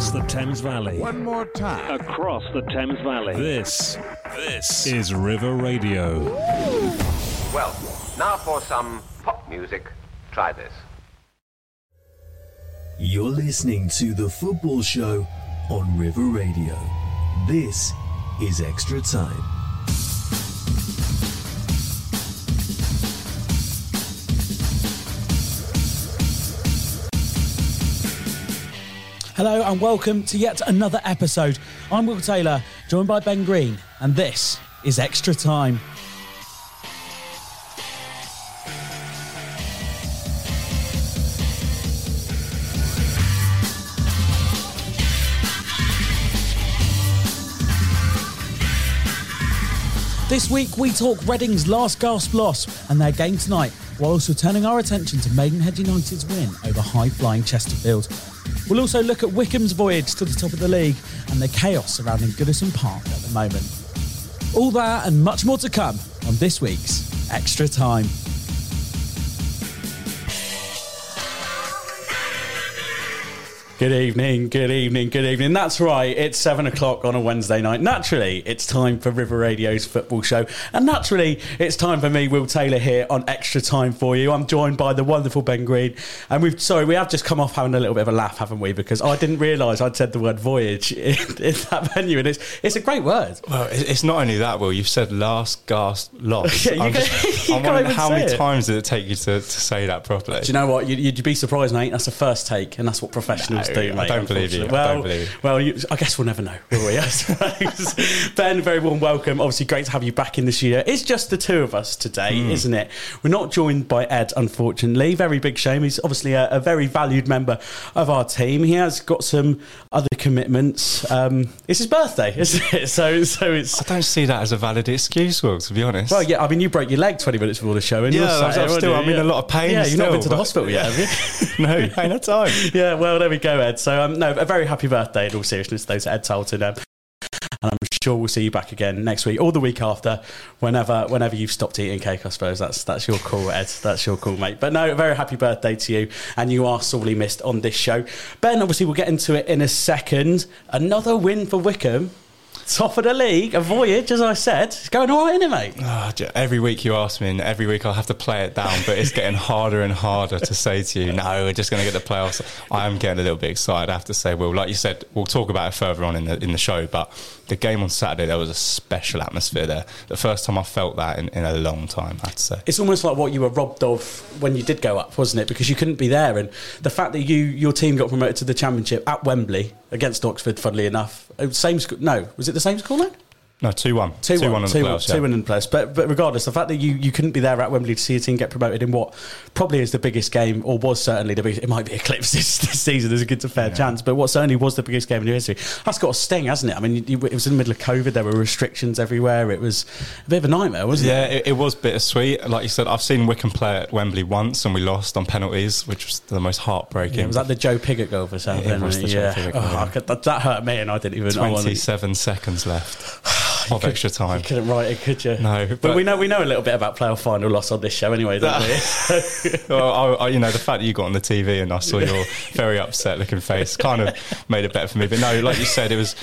across the Thames Valley. One more time. Across the Thames Valley. This, this is River Radio. Well, now for some pop music. Try this. You're listening to The Football Show on River Radio. This is Extra Time. Hello and welcome to yet another episode. I'm Will Taylor, joined by Ben Green, and this is Extra Time. This week we talk Reading's last gasp loss and their game tonight, while also turning our attention to Maidenhead United's win over high-flying Chesterfield. We'll also look at Wycombe's voyage to the top of the league and the chaos surrounding Goodison Park at the moment. All that and much more to come on this week's Extra Time. Good evening, good evening, good evening. That's right, it's seven o'clock on a Wednesday night. Naturally, it's time for River Radio's football show. And naturally, it's time for me, Will Taylor, here on Extra Time for you. I'm joined by the wonderful Ben Green. And we've, sorry, we have just come off having a little bit of a laugh, haven't we? Because I didn't realise I'd said the word voyage in, in that venue. And it's, it's a great word. Well, it's not only that, Will. You've said last gasp loss. Yeah, I'm, can't- just, I'm wondering how many it. times did it take you to, to say that properly? Do you know what? You'd, you'd be surprised, mate. That's a first take, and that's what professionals No, do, I mate. don't believe you. I. Well, don't believe you. well, you, I guess we'll never know, will we? I suppose. ben, very warm welcome. Obviously, great to have you back in this year. It's just the two of us today, Hmm. isn't it? We're not joined by Ed, unfortunately. Very big shame. He's obviously a, a very valued member of our team. He has got some other commitments. Um, it's his birthday, isn't it? So, so it's. I don't see that as a valid excuse, Will. To be honest. Well, yeah, I mean, you broke your leg 20 minutes before the show, and Yeah, you're I was- sat I'm still- I'm in a lot of pain Yeah, you've not been to the hospital yet, have you? no, ain't had time. yeah, well, there we go, Ed. So, um, no, a very happy birthday in all seriousness, to Ed Talton. Um, and I'm sure we'll see you back again next week or the week after, whenever whenever you've stopped eating cake. I suppose that's that's your call, Ed. That's your call, mate. But no, a very happy birthday to you, and you are sorely missed on this show. Ben, obviously, we'll get into it in a second. Another win for Wycombe. Top of the league, a voyage, as I said. It's going all right, isn't it, mate? Ah, J- every week you ask me, and every week I'll have to play it down, but it's getting harder and harder to say to you, no, we're just going to get the playoffs. I am getting a little bit excited, I have to say, Will. Like you said, we'll talk about it further on in the, in the show, but the game on Saturday, there was a special atmosphere there. The first time I felt that in, in a long time, I have to say. it's almost like what you were robbed of when you did go up, wasn't it? Because you couldn't be there, and the fact that you your team got promoted to the championship at Wembley against Oxford, funnily enough, uh, same school. No, was it the same school line? No, 2 1. 2 1, 2 1 one, on the two, one, playoffs. two yeah. one in the playoffs. But but regardless, the fact that you, you couldn't be there at Wembley to see your team get promoted in what probably is the biggest game, or was certainly the biggest. It might be eclipsed this, this season. There's a good to fair chance, but what certainly was the biggest game in your history. That's got a sting, hasn't it? I mean, you, you- it was in the middle of COVID. There were restrictions everywhere. It was a bit of a nightmare, wasn't Yeah, it? it, it was bittersweet. Like you said, I've seen Wycombe play at Wembley once and we lost on penalties, which was the most heartbreaking. Yeah, was that the Joe Pigott goal for Southampton? It was the Joe yeah. Oh, that, that hurt me, and I didn't even. I 27 seconds left of extra time. You couldn't write it, could you? No, but, but- we know we know a little bit about playoff final loss on this show anyway, don't we? well, I, I, you know, the fact that you got on the TV and I saw your very upset looking face kind of made it better for me. But no, like you said, it was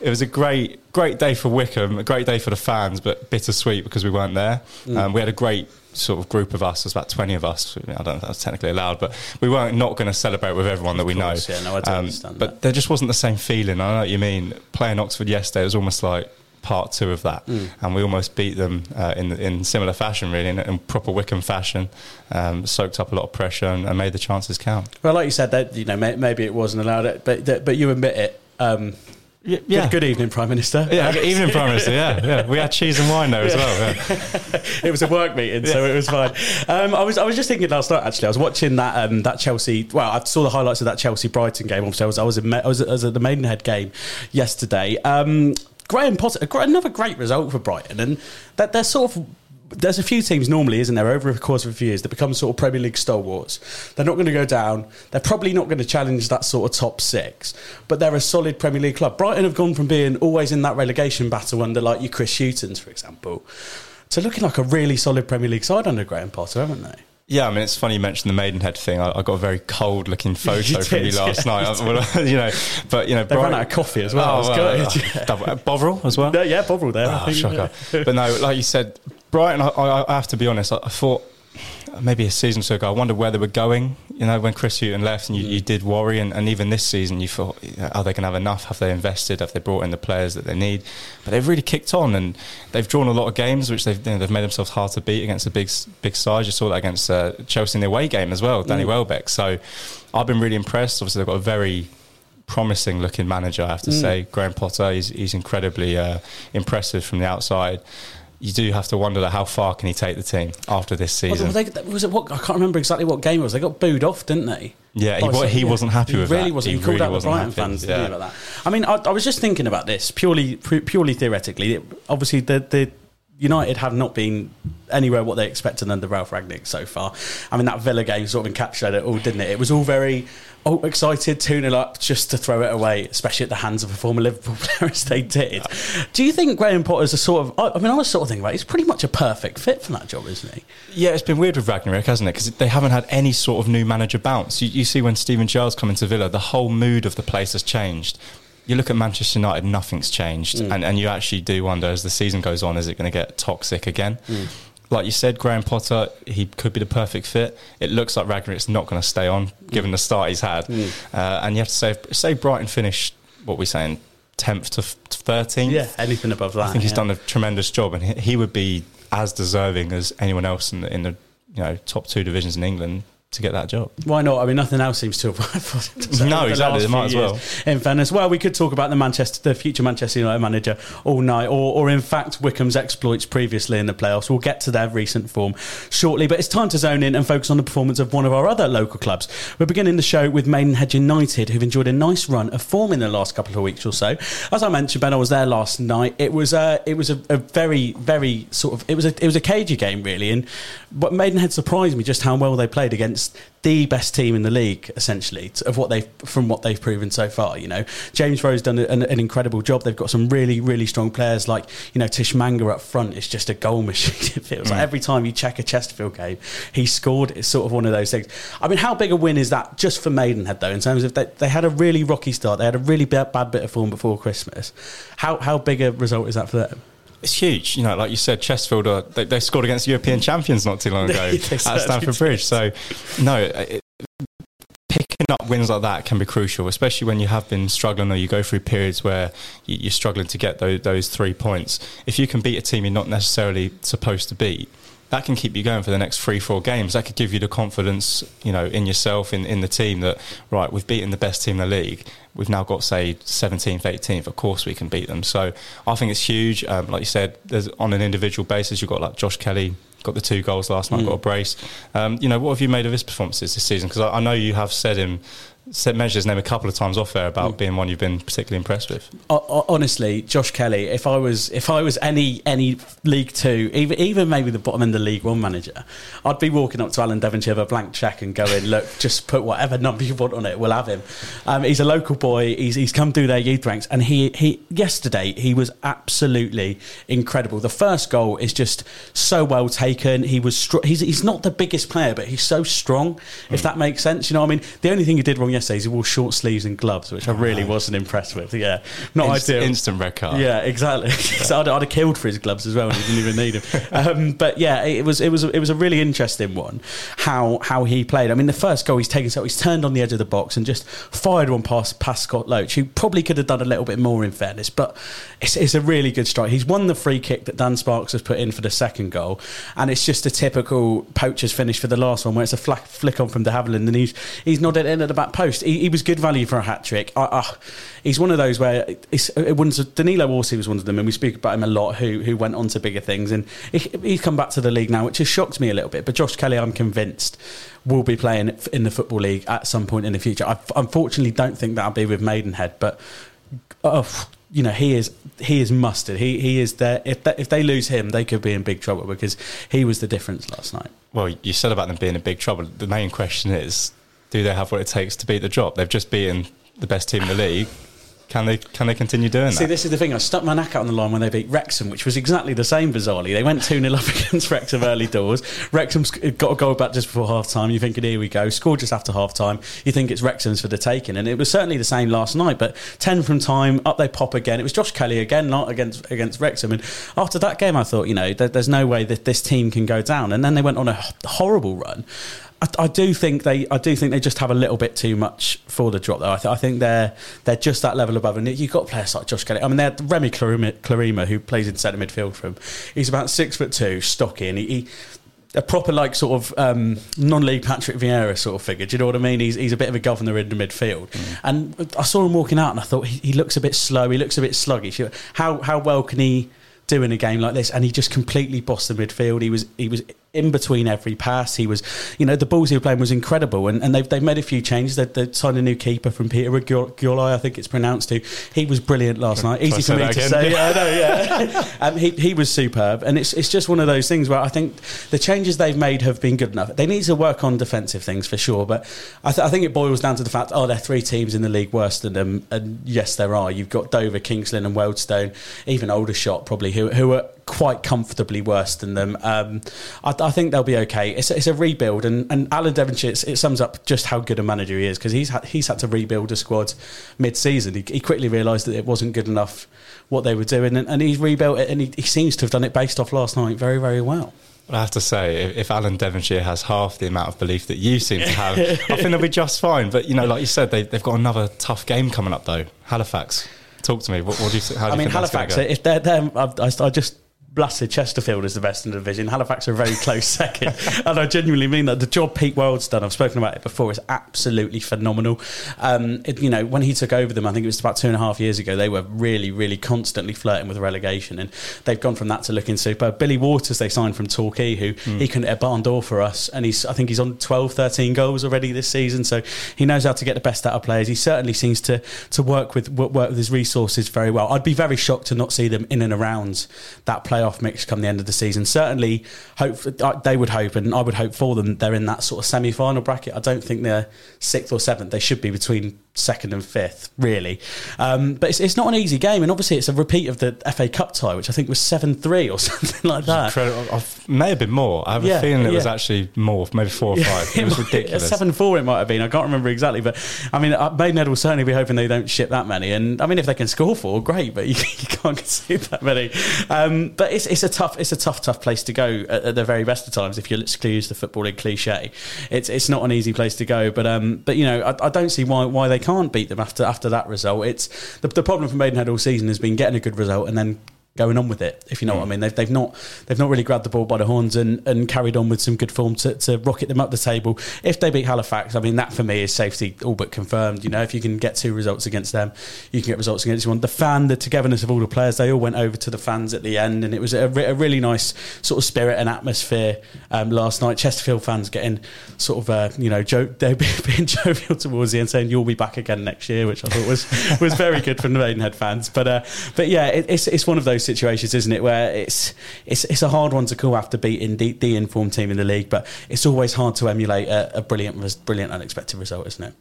it was a great great day for Wycombe, a great day for the fans, but bittersweet because we weren't there. Mm. Um, we had a great sort of group of us. There's about 20 of us. I don't know if that's technically allowed, but we weren't not going to celebrate with everyone that we course, know. yeah, no, I don't understand But that. there just wasn't the same feeling. I know what you mean. Playing Oxford yesterday was almost like part two of that, Mm. and we almost beat them uh, in in similar fashion, really, in, in proper Wycombe fashion. Um, soaked up a lot of pressure and, and made the chances count. well, like you said, that you know may, maybe it wasn't allowed, it, but that- but you admit it. Um, Yeah, Good, good evening, Prime Minister. Yeah, evening prime minister. Yeah, yeah. We had cheese and wine there as well. Yeah. it was a work meeting, so it was fine. Um, I was I was just thinking last night. Actually, I was watching that um, that Chelsea. Well, I saw the highlights of that Chelsea Brighton game. Obviously, I was I was, in, I was, I was at the Maidenhead game yesterday. Um, Graham Potter, another great result for Brighton, and that they're sort of. There's a few teams normally, isn't there, over the course of a few years that become sort of Premier League stalwarts. They're not going to go down. They're probably not going to challenge that sort of top six, but they're a solid Premier League club. Brighton have gone from being always in that relegation battle under like your Chris Hughtons, for example, to looking like a really solid Premier League side under Graham Potter, haven't they? Yeah, I mean, it's funny you mentioned the Maidenhead thing. I, I got a very cold looking photo You from you last yeah, night. well, you know, but you know, They ran out of coffee as well. Oh, well, good. uh, double- uh, Bovril as well. No, yeah, Bovril there. Oh, shocker. but no, like you said, Brighton, I, I, I have to be honest, I, I thought maybe a season or so ago, I wondered where they were going. You know, when Chris Hughton left and you, you did worry, and, and even this season, you thought, are they going to have enough? Have they invested? Have they brought in the players that they need? But they've really kicked on and they've drawn a lot of games, which they've, you know, they've made themselves hard to beat against the big big sides. You saw that against uh, Chelsea in the away game as well, Danny Welbeck. So I've been really impressed. Obviously, they've got a very promising looking manager, I have to say. Graham Potter, he's, he's incredibly uh, impressive from the outside. You do have to wonder how far can he take the team after this Well, season? they, was it what I can't remember exactly what game it was. They got booed off, didn't they? Yeah, he wa- so- wasn't happy he with really that. Wasn't. He He, called really out the Brighton happy, fans he, yeah. about that. I mean, I, I was just thinking about this purely purely theoretically. Obviously, the the United have not been anywhere what they expected under Ralf Rangnick so far. I mean, that Villa game sort of encapsulated it all, didn't it? It was all very oh, excited, 2 0 up just to throw it away, especially at the hands of a former Liverpool player as they did. Do you think Graham Potter's a sort of, I mean, I was sort of thinking about it, he's pretty much a perfect fit for that job, isn't he? Yeah, it's been weird with Rangnick, hasn't it? Because they haven't had any sort of new manager bounce. You, you see when Steven Gerrard come into Villa, the whole mood of the place has changed. You look at Manchester United, nothing's changed, mm. and, and you actually do wonder as the season goes on, is it going to get toxic again? Mm. Like you said, Graham Potter, he could be the perfect fit. It looks like Rangnick's not going to stay on, mm. given the start he's had. Uh, and you have to say, say Brighton finished, what we saying, tenth to thirteenth. Yeah, anything above that. I think he's yeah. done a tremendous job, and he, he would be as deserving as anyone else in the, in the you know top two divisions in England to get that job. Why not? I mean, nothing else seems to have worked for. No, exactly, they might as well. In fairness, well, we could talk about the Manchester, the future Manchester United manager all night, or, or in fact Wycombe's exploits previously in the playoffs. We'll get to their recent form shortly, but it's time to zone in and focus on the performance of one of our other local clubs. We're beginning the show with Maidenhead United, who've enjoyed a nice run of form in the last couple of weeks or so. As I mentioned, Ben, I was there last night. It was a, it was a, a very, very sort of, it was a, it was a cagey game really, and but Maidenhead surprised me just how well they played against the best team in the league, essentially, of what they've from what they've proven so far. You know, James Rowe's done an, an incredible job. They've got some really, really strong players like you know Tshimanga up front is just a goal machine. It feels like mm. every time you check a Chesterfield game, he scored. It's sort of one of those things. I mean, how big a win is that just for Maidenhead though? In terms of they, they had a really rocky start, they had a really bad, bad bit of form before Christmas. How how big a result is that for them? It's huge, you know. Like you said, Chesterfield are, they, they scored against European champions not too long ago at Stamford. Bridge. So, no, it, picking up wins like that can be crucial, especially when you have been struggling or you go through periods where you- you're struggling to get those, those three points. If you can beat a team you're not necessarily supposed to beat, that can keep you going for the next three, four games. That could give you the confidence, you know, in yourself, in, in the team that, right, we've beaten the best team in the league. We've now got, say, 17th, 18th. Of course we can beat them. So I think it's huge. Um, like you said, there's on an individual basis, you've got like Josh Kelly, got the two goals last night, got a brace. Um, you know, what have you made of his performances this season? Because I, I know you have said him, said mentioned his name a couple of times off there about being one you've been particularly impressed with. Honestly, Josh Kelly. If I was, if I was any any League Two, even even maybe the bottom end of League One manager, I'd be walking up to Alan Devonshire with a blank check and going, "Look, just put whatever number you want on it. We'll have him." Um, he's a local boy. He's he's come through their youth ranks, and he he yesterday he was absolutely incredible. The first goal is just so well taken. He was str- he's he's not the biggest player, but he's so strong. If that makes sense, you know. what I mean, the only thing he did wrong yesterday is he wore short sleeves and gloves, which I really wasn't impressed with. Yeah, not Inst- ideal. Instant red card. Yeah, exactly. so I'd, I'd have killed for his gloves as well, and he didn't even need them. Um, but yeah, it was it was it was a really interesting one. How how he played. I mean, the first goal he's taken, so he's turned on the edge of the box and just fired one past past Scott Loach, who probably could have done a little bit more in fairness, but it's, it's a really good strike. He's won the free kick that Dan Sparks has put in for the second goal, and it's just a typical poacher's finish for the last one, where it's a flack, flick on from De Havilland, and he's he's nodded in at the back post. He, he was good value for a hat trick. He's one of those where it's, it wouldn't. Danilo Orsi was one of them, and we speak about him a lot. Who who went on to bigger things, and he, he's come back to the league now, which has shocked me a little bit. But Josh Kelly, I'm convinced, will be playing in the football league at some point in the future. I unfortunately don't think that'll be with Maidenhead, but oh, you know he is he is mustard. He he is there. If they, if they lose him, they could be in big trouble because he was the difference last night. Well, you said about them being in big trouble. The main question is, do they have what it takes to beat the drop? They've just beaten the best team in the league. Can they can they continue doing See, that? See, this is the thing. I stuck my neck out on the line when they beat Wrexham, which was exactly the same, bizarrely. They went 2 0 up against Wrexham early doors. Wrexham's got a goal back just before half time. You're thinking, here we go. Scored just after half time. You think it's Wrexham's for the taking. And it was certainly the same last night. But 10 from time, up they pop again. It was Josh Kelly again, not against against Wrexham. And after that game, I thought, you know, there, there's no way that this team can go down. And then they went on a horrible run. I, I, do think they, I do think they just have a little bit too much for the drop, though. I, th- I think they're they're just that level above, and you've got players like Josh Kelly. I mean, they had Remy Clerima, Clerima who plays in centre midfield for him. He's about six foot two, stocky, and he, he a proper like sort of um, non-league Patrick Vieira sort of figure. Do you know what I mean? He's, he's a bit of a governor in the midfield. Mm. And I saw him walking out, and I thought he, he, looks a bit slow. He looks a bit sluggish. How how well can he do in a game like this? And he just completely bossed the midfield. He was he was in between every pass. He was, you know, the balls he was playing was incredible. And, and they've, they've made a few changes. They've, they've signed a new keeper from Peter Gulai, I think it's pronounced to. He was brilliant last night. Easy for me to again. say. I know, yeah. um, he, he was superb. And it's, it's just one of those things where I think the changes they've made have been good enough. They need to work on defensive things for sure. But I, th- I think it boils down to the fact, oh, there are three teams in the league worse than them. And yes, there are. You've got Dover, King's Lynn, and Wealdstone, even Aldershot probably, who, who are quite comfortably worse than them. Um, I, I, think they'll be okay. It's, it's a rebuild, and, and Alan Devonshire, it sums up just how good a manager he is because he's had, he's had to rebuild a squad mid-season. He, he quickly realised that it wasn't good enough what they were doing, and, and he's rebuilt it, and he, he seems to have done it based off last night very, very well. I have to say, if, if, Alan Devonshire has half the amount of belief that you seem to have, I think they'll be just fine. But you know, like you said, they, have got another tough game coming up though. Halifax. Talk to me. What, what do you? How do I mean, Halifax. If they're, they're I, I just blasted Chesterfield is the best in the division. Halifax are a very close second. and I genuinely mean that. The job Pete Wild's done, I've spoken about it before, is absolutely phenomenal. Um, it, you know, when he took over them, I think it was about two and a half years ago, they were really, really constantly flirting with relegation. And they've gone from that to looking super. Billy Waters, they signed from Torquay, who mm. he can hit a barn door for us. And he's, I think he's on 12, 13 goals already this season. So he knows how to get the best out of players. He certainly seems to, to work with work with his resources very well. I'd be very shocked to not see them in and around that player playoff mix come the end of the season. Certainly, hope uh, they would hope, and I would hope for them. They're in that sort of semi-final bracket. I don't think they're sixth or seventh. They should be between second and fifth, really. Um, but it's, it's not an easy game, and obviously it's a repeat of the FA Cup tie, which I think was seven three or something like that. Incredible. I may have been more. I have yeah, a feeling it yeah. was actually more, maybe four or five. It was ridiculous. Seven four, it might have been. I can't remember exactly, but I mean, uh, Maidenhead will certainly be hoping they don't ship that many. And I mean, if they can score four, great, but you, you can't concede that many. Um, but it's it's a tough it's a tough tough place to go at, at the very best of times. If you use the footballing cliche, it's it's not an easy place to go. But um, but you know, I, I don't see why why they can't beat them after after that result. It's the, the problem for Maidenhead all season has been getting a good result and then going on with it, if you know what I mm. mean. They've, they've not they've not really grabbed the ball by the horns and, and carried on with some good form to, to rocket them up the table. If they beat Halifax, I mean that for me is safety all but confirmed. You know, if you can get two results against them, you can get results against one. The fan, the togetherness of all the players, they all went over to the fans at the end, and it was a, a really nice sort of spirit and atmosphere um, last night. Chesterfield fans getting sort of uh, you know jo- they being jovial towards the end, saying you'll be back again next year, which I thought was was very good from the Maidenhead fans. But uh, but yeah, it, it's it's one of those situations, isn't it, where it's it's it's a hard one to call after beating the, the informed team in the league, but it's always hard to emulate a, a brilliant, brilliant, unexpected result, isn't it?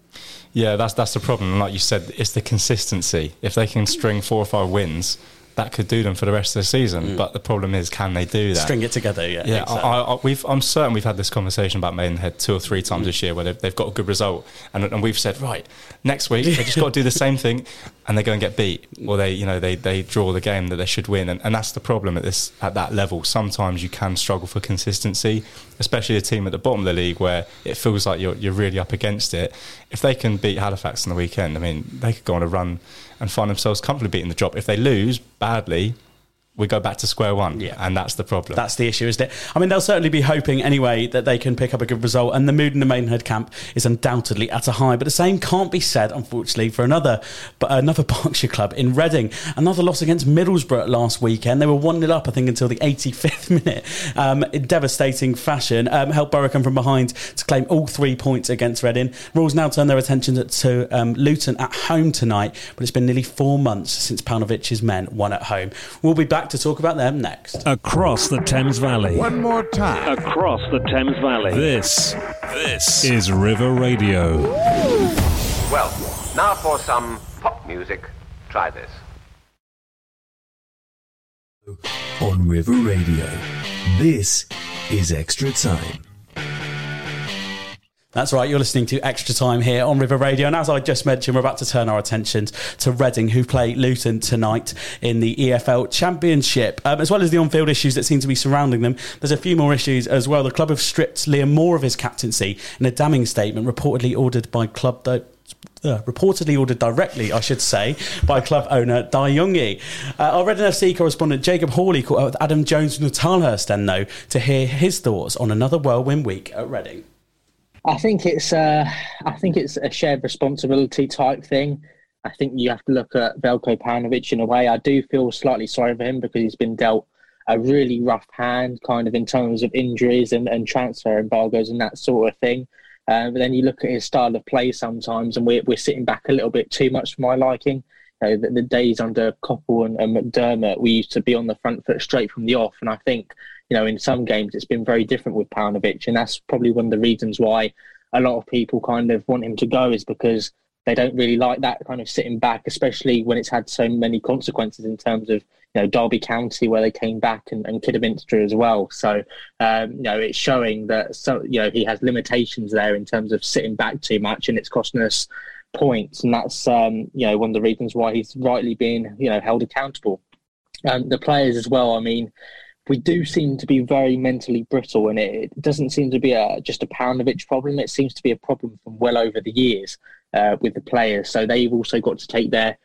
Yeah, that's that's the problem. Like you said, it's the consistency. If they can string four or five wins that could do them for the rest of the season. Mm. But the problem is, can they do that? String it together, yeah. Yeah, exactly. I, I, we've, I'm certain we've had this conversation about Maidenhead two or three times mm. this year where they've, they've, got a good result, and, and we've said, right, next week they just got to do the same thing, and they go and get beat, or they, you know, they, they draw the game that they should win, and, and that's the problem at this at that level. Sometimes you can struggle for consistency, especially a team at the bottom of the league where it feels like you're you're really up against it. If they can beat Halifax on the weekend, I mean, they could go on a run and find themselves comfortably beating the drop. If they lose badly, we go back to square one. Yeah. And that's the problem. That's the issue, isn't it? I mean, they'll certainly be hoping anyway that they can pick up a good result. And the mood in the Maidenhead camp is undoubtedly at a high. But the same can't be said, unfortunately, for another but another Berkshire club in Reading. Another loss against Middlesbrough last weekend. They were 1 0 up, I think, until the 85th minute um, in devastating fashion. Um, helped Borough come from behind to claim all three points against Reading. Rules now turn their attention to um, Luton at home tonight. But it's been nearly four months since Paunovic's men won at home. We'll be back to talk about them next. Across the Thames Valley. One more time. Across the Thames Valley. This, this is River Radio. Well, now for some pop music Try this. On River Radio, this is Extra Time. That's right, you're listening to Extra Time here on River Radio. And as I just mentioned, we're about to turn our attentions to Reading, who play Luton tonight in the EFL Championship. Um, as well as the on field issues that seem to be surrounding them, there's a few more issues as well. The club have stripped Liam Moore of his captaincy in a damning statement reportedly ordered by club. uh, reportedly ordered directly, I should say, by club owner Dai Yongge. Uh, our Reading FC correspondent Jacob Hawley caught up with Adam Jones from Tilehurst then, though, to hear his thoughts on another whirlwind week at Reading. I think it's uh, I think it's a shared responsibility type thing. I think you have to look at Veljko Paunovic in a way. I do feel slightly sorry for him because he's been dealt a really rough hand, kind of in terms of injuries and, and transfer embargoes and that sort of thing. Uh, but then you look at his style of play sometimes, and we're, we're sitting back a little bit too much for my liking. You know, the, the, days under Coppell and, and McDermott, we used to be on the front foot straight from the off. And I think you know, in some games it's been very different with Paunovic, and that's probably one of the reasons why a lot of people kind of want him to go is because they don't really like that kind of sitting back, especially when it's had so many consequences in terms of you know Derby County where they came back and, and Kidderminster as well. So um, you know it's showing that so you know he has limitations there in terms of sitting back too much, and it's costing us points, and that's um, you know one of the reasons why he's rightly being you know held accountable. Um, the players as well. I mean, we do seem to be very mentally brittle, and it, it doesn't seem to be a, just a Paunovic problem. It seems to be a problem from well over the years uh, with the players. So they've also got to take their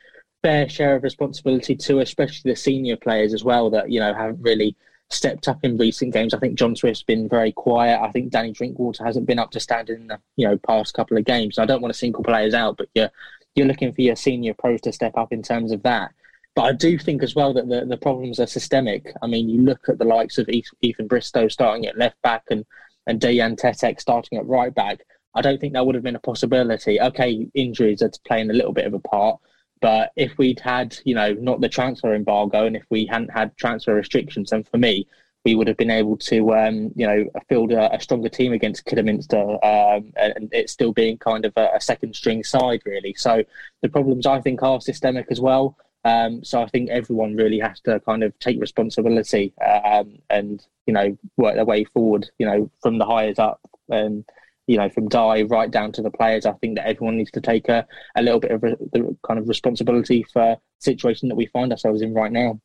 fair share of responsibility too, especially the senior players as well that you know haven't really stepped up in recent games. I think John Swift's been very quiet. I think Danny Drinkwater hasn't been up to standard in the you know past couple of games. I don't want to single players out, but you're you're looking for your senior pros to step up in terms of that. But I do think as well that the, the problems are systemic. I mean, you look at the likes of Ethan Bristow starting at left back and, and Dejan Tetek starting at right back. I don't think that would have been a possibility. Okay, injuries are playing a little bit of a part. But if we'd had, you know, not the transfer embargo and if we hadn't had transfer restrictions, then for me, we would have been able to, um, you know, field a, a, stronger team against Kidderminster um, and it still being kind of a, a, second string side, really. So the problems I think are systemic as well. Um, so I think everyone really has to kind of take responsibility um, and you know work their way forward. You know from the hires up and you know from Dai right down to the players. I think that everyone needs to take a, a little bit of re- the kind of responsibility for situation that we find ourselves in right now.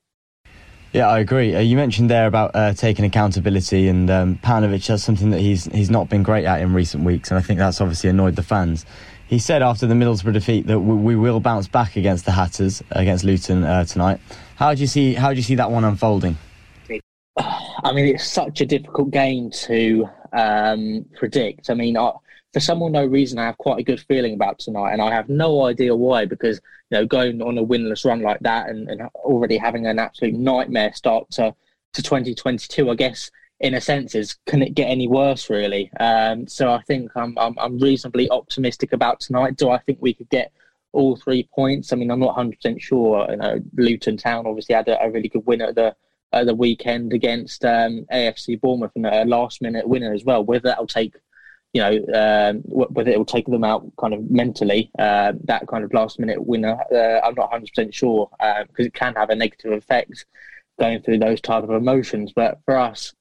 Yeah, I agree. Uh, you mentioned there about uh, taking accountability, and um, Paunovic has something that he's he's not been great at in recent weeks, and I think that's obviously annoyed the fans. He said after the Middlesbrough defeat that we, we will bounce back against the Hatters against Luton uh, tonight. How do you see how do you see that one unfolding? I mean, it's such a difficult game to um, predict. I mean, I, for some or no reason, I have quite a good feeling about tonight, and I have no idea why. Because you know, going on a winless run like that, and, and already having an absolute nightmare start to to 2022, I guess in a sense is can it get any worse really? Um, so i think I'm, I'm, I'm reasonably optimistic about tonight. Do i think we could get all three points? I mean i'm not 100% sure. You know luton town obviously had a, a really good win at the at the weekend against um, afc bournemouth and a last minute winner as well. Whether that'll take you know um, whether it will take them out kind of mentally uh, that kind of last minute winner uh, i'm not 100% sure because uh, it can have a negative effect going through those type of emotions. But for us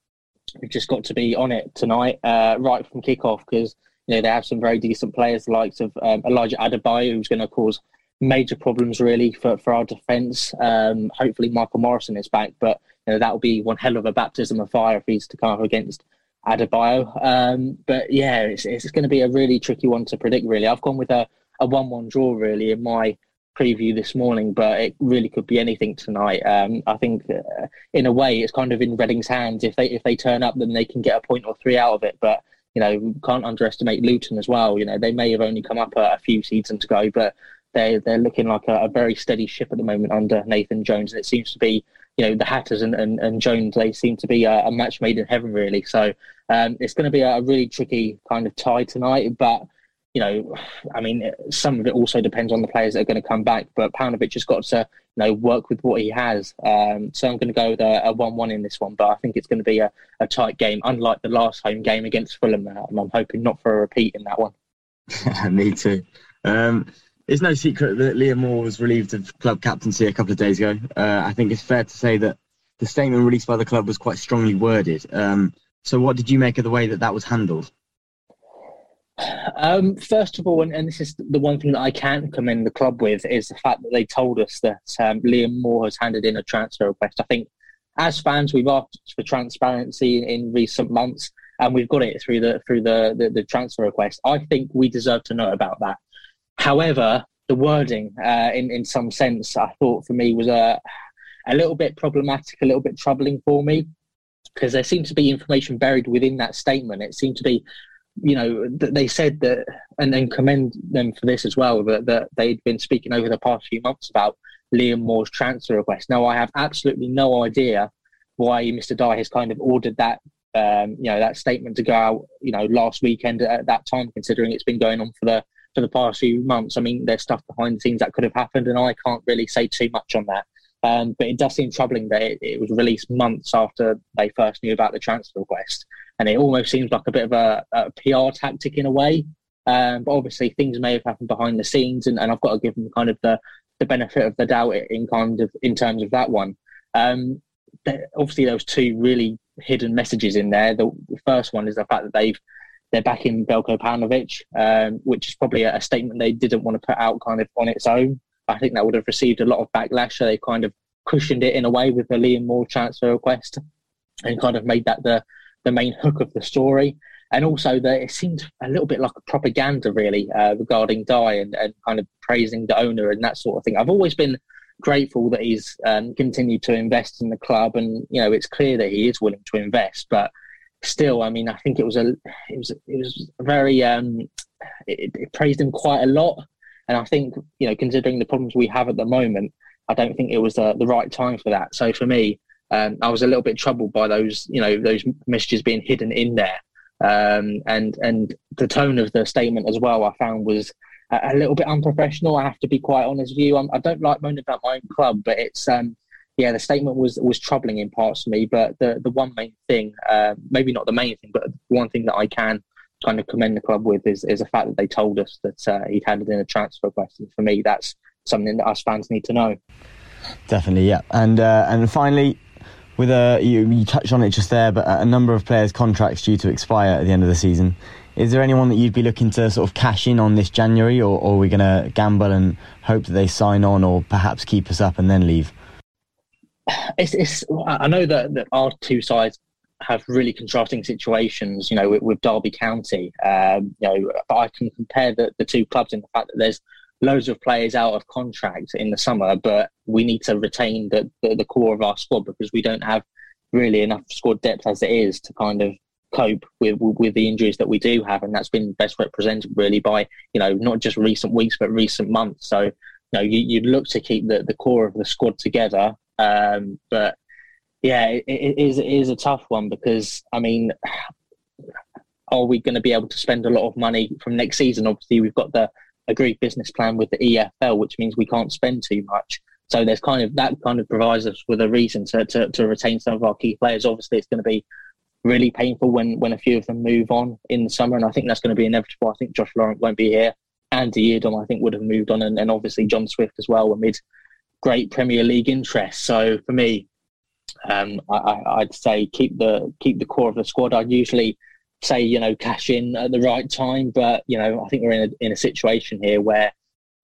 we've just got to be on it tonight, uh, right from kickoff, because you know they have some very decent players, the likes of um, Elijah Adebayo, who's going to cause major problems really for, for our defence. Um, hopefully, Michael Morrison is back, but you know that will be one hell of a baptism of fire if he's to come up against Adebayo. Um, but yeah, it's, it's going to be a really tricky one to predict. Really, I've gone with a, a one-one draw really in my preview this morning, but it really could be anything tonight. Um, I think, uh, in a way, it's kind of in Reading's hands. If they if they turn up, then they can get a point or three out of it. But you know, can't underestimate Luton as well. You know, they may have only come up a, a few seasons ago, but they they're looking like a, a, very steady ship at the moment under Nathan Jones, and it seems to be. You know the Hatters and, and, and Jones. They seem to be a, a match made in heaven, really. So um, it's going to be a really tricky kind of tie tonight. But you know, I mean, some of it also depends on the players that are going to come back. But Paunovic has got to, you know, work with what he has. Um, so I'm going to go with a, a 1-1 in this one, but I think it's going to be a, a tight game, unlike the last home game against Fulham. And I'm hoping not for a repeat in that one. Me too. Um, it's no secret that Liam Moore was relieved of club captaincy a couple of days ago. Uh, I think it's fair to say that the statement released by the club was quite strongly worded. Um, so, what did you make of the way that that was handled? Um, first of all, and, and, this is the one thing that I can commend the club with, is the fact that they told us that um, Liam Moore has handed in a transfer request. I think as fans, we've asked for transparency in, in recent months, and we've got it through the through the, the, the transfer request. I think we deserve to know about that. However, the wording, uh, in in some sense, I thought for me was a a little bit problematic, a little bit troubling for me because there seemed to be information buried within that statement. It seemed to be, you know, they said that, and then commend them for this as well, that, that they'd been speaking over the past few months about Liam Moore's transfer request. Now, I have absolutely no idea why Mr. Dai has kind of ordered that, um, you know, that statement to go out, you know, last weekend at that time, considering it's been going on for the for the past few months. I mean, there's stuff behind the scenes that could have happened, and I can't really say too much on that. Um, but it does seem troubling that it, it, was released months after they first knew about the transfer request. And it almost seems like a bit of a, a PR tactic in a way. Um, but obviously, things may have happened behind the scenes, and, and I've got to give them kind of the, the benefit of the doubt in kind of in terms of that one. Um, obviously, there was two really hidden messages in there. The, the, first one is the fact that they've they're backing Veljko Paunovic, um, which is probably a, a statement they didn't want to put out kind of on its own. I think that would have received a lot of backlash. So they kind of cushioned it in a way with the Liam Moore transfer request and kind of made that the, the main hook of the story. And also that it seemed a little bit like a propaganda really uh, regarding Dai and, and kind of praising the owner and that sort of thing. I've always been grateful that he's um, continued to invest in the club and, you know, it's clear that he is willing to invest, but still, I mean, I think it was a, it was, it was very, um, it, it praised him quite a lot and I think, you know, considering the problems we have at the moment, I don't think it was uh, the right time for that. So for me, um, I was a little bit troubled by those, you know, those messages being hidden in there. Um, and and the tone of the statement as well, I found was a, little bit unprofessional. I have to be quite honest with you. I'm, I do not like moaning about my own club, but it's um, yeah, the statement was was troubling in parts for me. But the the one main thing, uh, maybe not the main thing, but one thing that I can kind of commend the club with is, is the fact that they told us that uh, he'd handed in a transfer request. For me, that's something that us fans need to know. Definitely, yeah. And uh, and finally, with a you, you touched on it just there, but a number of players' contracts due to expire at the end of the season. Is there anyone that you'd be looking to sort of cash in on this January, or, or are we going to gamble and hope that they sign on, or perhaps keep us up and then leave? It's, it's I know that, that our two sides have really contrasting situations, you know, with, with Derby County. Um, you know, but I can compare the, the two clubs in the fact that there's loads of players out of contract in the summer, but we need to retain the, the, the core of our squad because we don't have really enough squad depth as it is to kind of cope with with the injuries that we do have, and that's been best represented really by you know not just recent weeks but recent months. So you know you, you'd look to keep the, the core of the squad together, um, but yeah, it, it is it is a tough one because I mean, are we going to be able to spend a lot of money from next season? Obviously, we've got the agreed business plan with the EFL, which means we can't spend too much. So there's kind of that kind of provides us with a reason to, to, to retain some of our key players. Obviously, it's going to be really painful when when a few of them move on in the summer, and I think that's going to be inevitable. I think Josh Laurent won't be here. Andy Yiadom, I think, would have moved on, and, and obviously John Swift as well amid great Premier League interest. So for me, um, I, would say keep the keep the core of the squad. I'd usually say you know cash in at the right time, but you know I think we're in a in a situation here where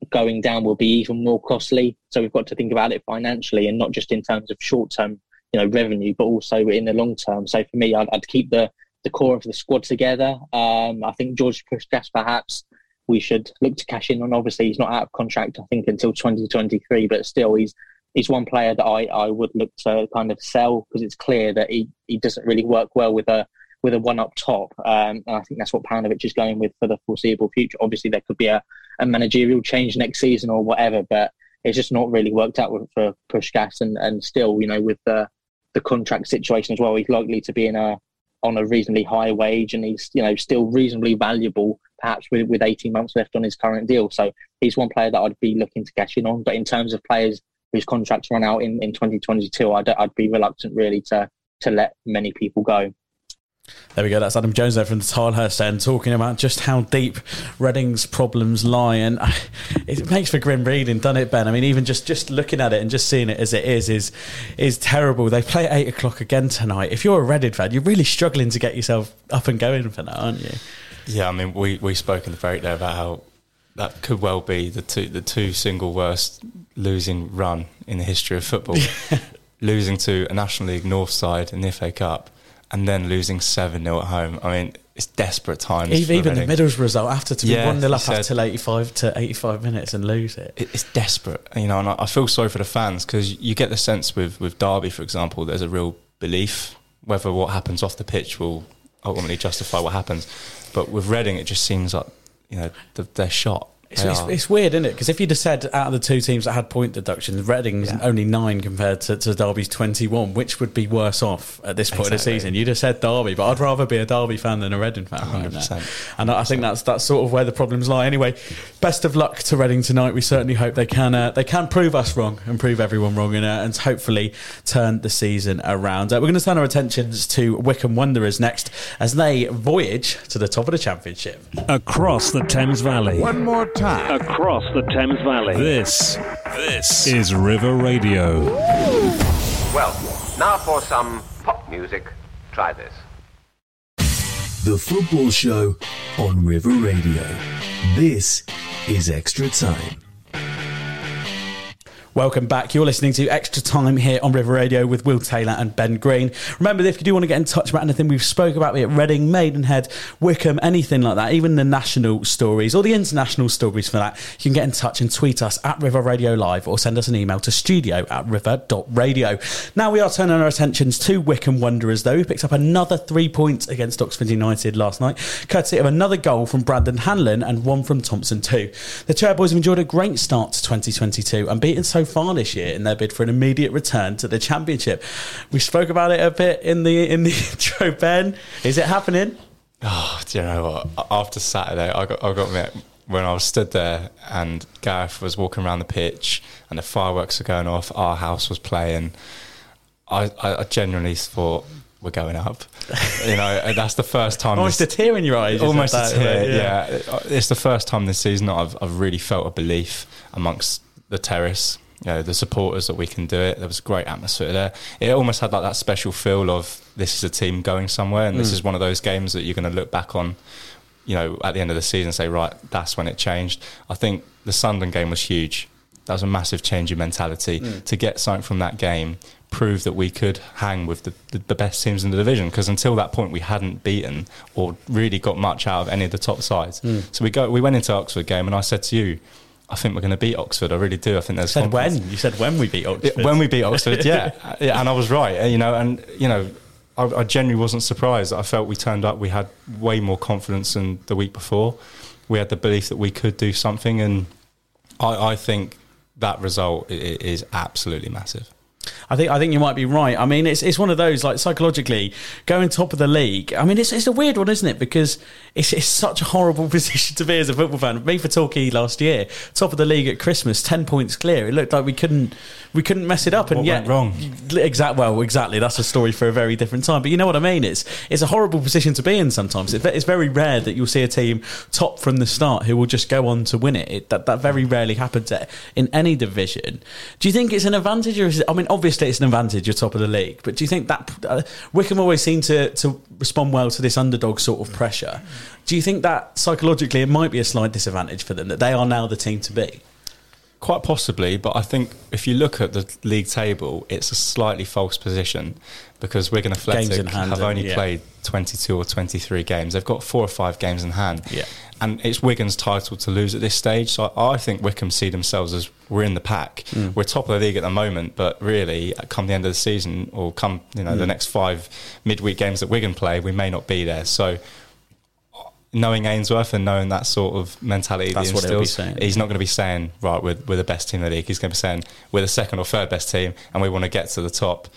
going down will be even more costly. So we've got to think about it financially and not just in terms of short term you know revenue, but also in the long term. So for me, I'd, I'd keep the the core of the squad together. Um, I think George Puscas perhaps we should look to cash in on. Obviously, he's not out of contract, I think, until 2023, but still, he's he's one player that I, I would look to kind of sell because it's clear that he, he doesn't really work well with a with a one up top. Um, and I think that's what Paunovic is going with for the foreseeable future. Obviously, there could be a, a managerial change next season or whatever, but it's just not really worked out with, for Puscas. And, and still, you know, with the the contract situation as well, he's likely to be in a on a reasonably high wage, and he's you know still reasonably valuable, perhaps with with 18 months left on his current deal. So he's one player that I'd be looking to cash in on. But in terms of players whose contracts run out in, in 2022, I'd, I'd be reluctant really to, to let many people go. There we go. That's Adam Jones there from the Tilehurst end talking about just how deep Reading's problems lie, and uh, it makes for grim reading, doesn't it, Ben? I mean, even just, just looking at it and just seeing it as it is is is terrible. They play at eight o'clock again tonight. If you're a Reading fan, you're really struggling to get yourself up and going for that, aren't you? Yeah, I mean, we we spoke in the break there about how that could well be the two the two single worst losing run in the history of football. losing to a National League North side in the FA Cup and then losing 7 0 at home. I mean, it's desperate times. Even, even the Middles result after to be Yeah, 1 0 up said- until 85 to 85 minutes and lose it. it- it's desperate, you know, and I I feel sorry for the fans because you get the sense with, with Derby, for example, there's a real belief whether what happens off the pitch will ultimately justify what happens. But with Reading, it just seems like, you know, the, they're shot. It's, it's, it's weird, isn't it? Because if you'd have said out of the two teams that had point deductions, Reading's Yeah. only nine compared to, to Derby's 21, which would be worse off at this point of the season? You'd have said Derby, but I'd rather be a Derby fan than a Reading fan 100%. And I think that's that's sort of where the problems lie. Anyway, best of luck to Reading tonight. We certainly hope they can uh, they can prove us wrong and prove everyone wrong and, uh, and hopefully turn the season around. Uh, we're going to turn our attentions to Wycombe Wanderers next as they voyage to the top of the championship. Across the Thames Valley. One more time. Across the Thames Valley. This, this is River Radio. Well, now for some pop music. Try this. The Football Show on River Radio. This is Extra Time. Welcome back. You're listening to Extra Time here on River Radio with Will Taylor and Ben Green. Remember, if you do want to get in touch about anything we've spoke about, be it Reading, Maidenhead, Wycombe, anything like that, even the national stories or the international stories for that, you can get in touch and tweet us at River Radio Live or send us an email to studio at river.radio. Now we are turning our attentions to Wycombe Wanderers, though, who picked up another three points against Oxford United last night, courtesy of another goal from Brandon Hanlan and one from Thompson too. The Chairboys have enjoyed a great start to 2022 and beaten so far this year in their bid for an immediate return to the Championship. We spoke about it a bit in the in the intro, Ben. Is it happening? Oh, do you know what? After Saturday, I got I got met when I was stood there and Gareth was walking around the pitch and the fireworks were going off. Our house was playing. I, I, I genuinely thought we're going up. you know, and that's the first time. Almost a tear in your eyes. almost a tear. yeah. Yeah. it's the first time this season that I've, I've really felt a belief amongst the terrace. You know, the supporters that we can do it. There was a great atmosphere there. It almost had like that special feel of this is a team going somewhere, and this mm. is one of those games that you're going to look back on. You know, at the end of the season, and say right, that's when it changed. I think the Sunderland game was huge. That was a massive change in mentality mm. to get something from that game. Prove that we could hang with the, the, the best teams in the division because until that point we hadn't beaten or really got much out of any of the top sides. Mm. So we go, we went into Oxford game, and I said to you, I think we're going to beat Oxford. I really do. I think there's Said confidence. when? You said when we beat Oxford. When we beat Oxford, yeah, uh, yeah, and I was right, uh, you know, and you know, I, I genuinely wasn't surprised. I felt we turned up, we had way more confidence than the week before. We had the belief that we could do something, and I, I think that result is absolutely massive. I think I think you might be right. I mean, it's it's one of those like psychologically going top of the league. I mean, it's it's a weird one, isn't it? Because it's it's such a horrible position to be as a football fan. Me for Torquay last year, top of the league at Christmas, ten points clear. It looked like we couldn't we couldn't mess it up. And What yet, went wrong? Exactly. Well, exactly. That's a story for a very different time. But you know what I mean? It's it's a horrible position to be in. Sometimes It- it's very rare that you'll see a team top from the start who will just go on to win it. it that that very rarely happens in any division. Do you think it's an advantage, or is it? I mean, obviously it's an advantage. You're top of the league, but do you think that uh, Wycombe always seem to to respond well to this underdog sort of pressure? Do you think that psychologically it might be a slight disadvantage for them that they are now the team to be? Quite possibly, but I think if you look at the league table, it's a slightly false position because Wigan Athletic Games in hand, have only yeah. played 22 or 23 games. They've got four or five games in hand. Yeah. And it's Wigan's title to lose at this stage. So I I think Wycombe see themselves as we're in the pack. Mm. We're top of the league at the moment, but really, come the end of the season or come you know Mm. the next five midweek games that Wigan play, we may not be there. So knowing Ainsworth and knowing that sort of mentality That's what instills, saying. he's not going to be saying, right, we're, we're the best team in the league. He's going to be saying, we're the second or third best team and we want to get to the top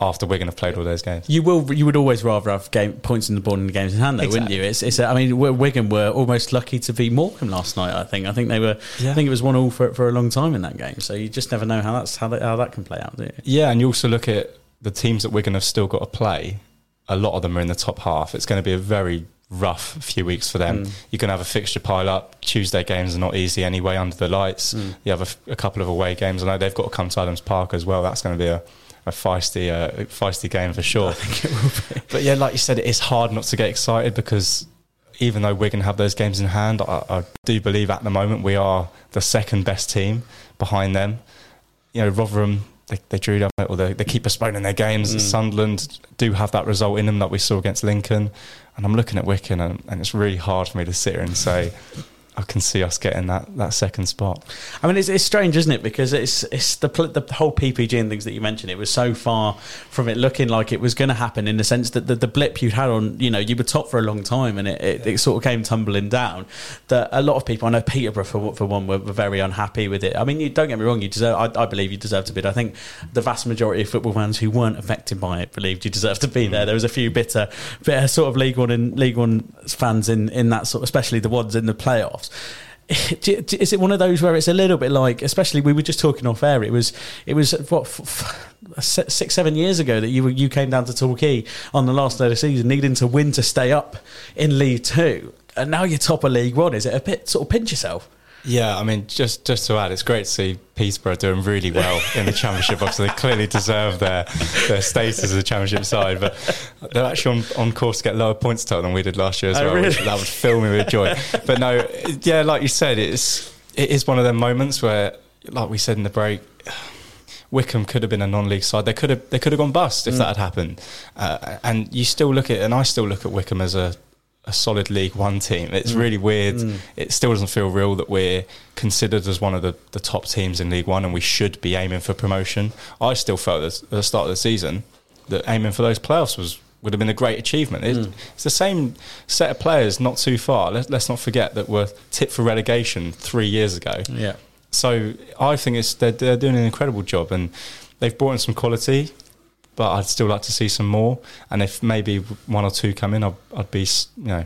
after Wigan have played all those games. You will. You would always rather have game points in the board and the games in hand, though, wouldn't you? It's. it's I mean, Wigan were almost lucky to beat Morecambe last night. I think. I think they were. I think it was one all for, for a long time in that game. So you just never know how that's how that, how that can play out. Do you? Yeah, and you also look at the teams that Wigan have still got to play. a lot of them are in the top half. It's going to be a very rough few weeks for them. Mm. You're going to have a fixture pile up. Tuesday games are not easy anyway under the lights. Mm. You have a, a, couple of away games. I know they've got to come to Adams Park as well. That's going to be a, a feisty, uh, feisty game for sure. I think it will be. But yeah, like you said, it's hard not to get excited because even though we're going to have those games in hand, I, I do believe at the moment we are the second best team behind them. You know, Rotherham they, they drew up or they, they keep postponing their games. Mm. Sunderland do have that result in them that we saw against Lincoln. And I'm looking at Wycombe and, and it's really hard for me to sit here and say I can see us getting that, that second spot. I mean, it's, it's strange, isn't it? Because it's it's the the whole PPG and things that you mentioned. It was so far from it looking like it was going to happen in the sense that the, the blip you'd had on, you know, you were top for a long time, and it, it, it, sort of came tumbling down. That a lot of people, I know Peterborough for for one, were, were very unhappy with it. I mean, you, don't get me wrong, you deserve. I, I, believe you deserve to be. There. I think the vast majority of football fans who weren't affected by it believed you deserved to be mm. there. There was a few bitter, bitter sort of League One and League One fans in in that sort, especially the ones in the playoffs is it one of those where it's a little bit like, especially we were just talking off air. It was, it was what six, seven years ago that you you came down to Torquay on the last day of the season, needing to win to stay up in League Two, and now you're top of League One. Is it a bit sort of pinch yourself? Yeah, I mean, just just to add, it's great to see Peterborough doing really well in the Championship. Obviously, they clearly deserve their their status as a Championship side, but they're actually on, on course to get lower points total than we did last year as oh, well. Really? that would fill me with joy. But no, yeah, like you said, it's it is one of them moments where, like we said in the break. Wycombe could have been a non-league side. They could have they could have gone bust if mm. that had happened. Uh, and you still look at, and I still look at Wycombe as a a solid League One team. It's mm. really weird. Mm. It still doesn't feel real that we're considered as one of the, the top teams in League One and we should be aiming for promotion. I still felt at the start of the season that aiming for those playoffs was would have been a great achievement. Mm. It's the same set of players, not too far. Let, us not forget that were tipped for relegation three years ago. Yeah. So I think it's they're, they're doing an incredible job and they've brought in some quality but I'd still like to see some more. And if maybe one or two come in, I'd, I'd be, you know,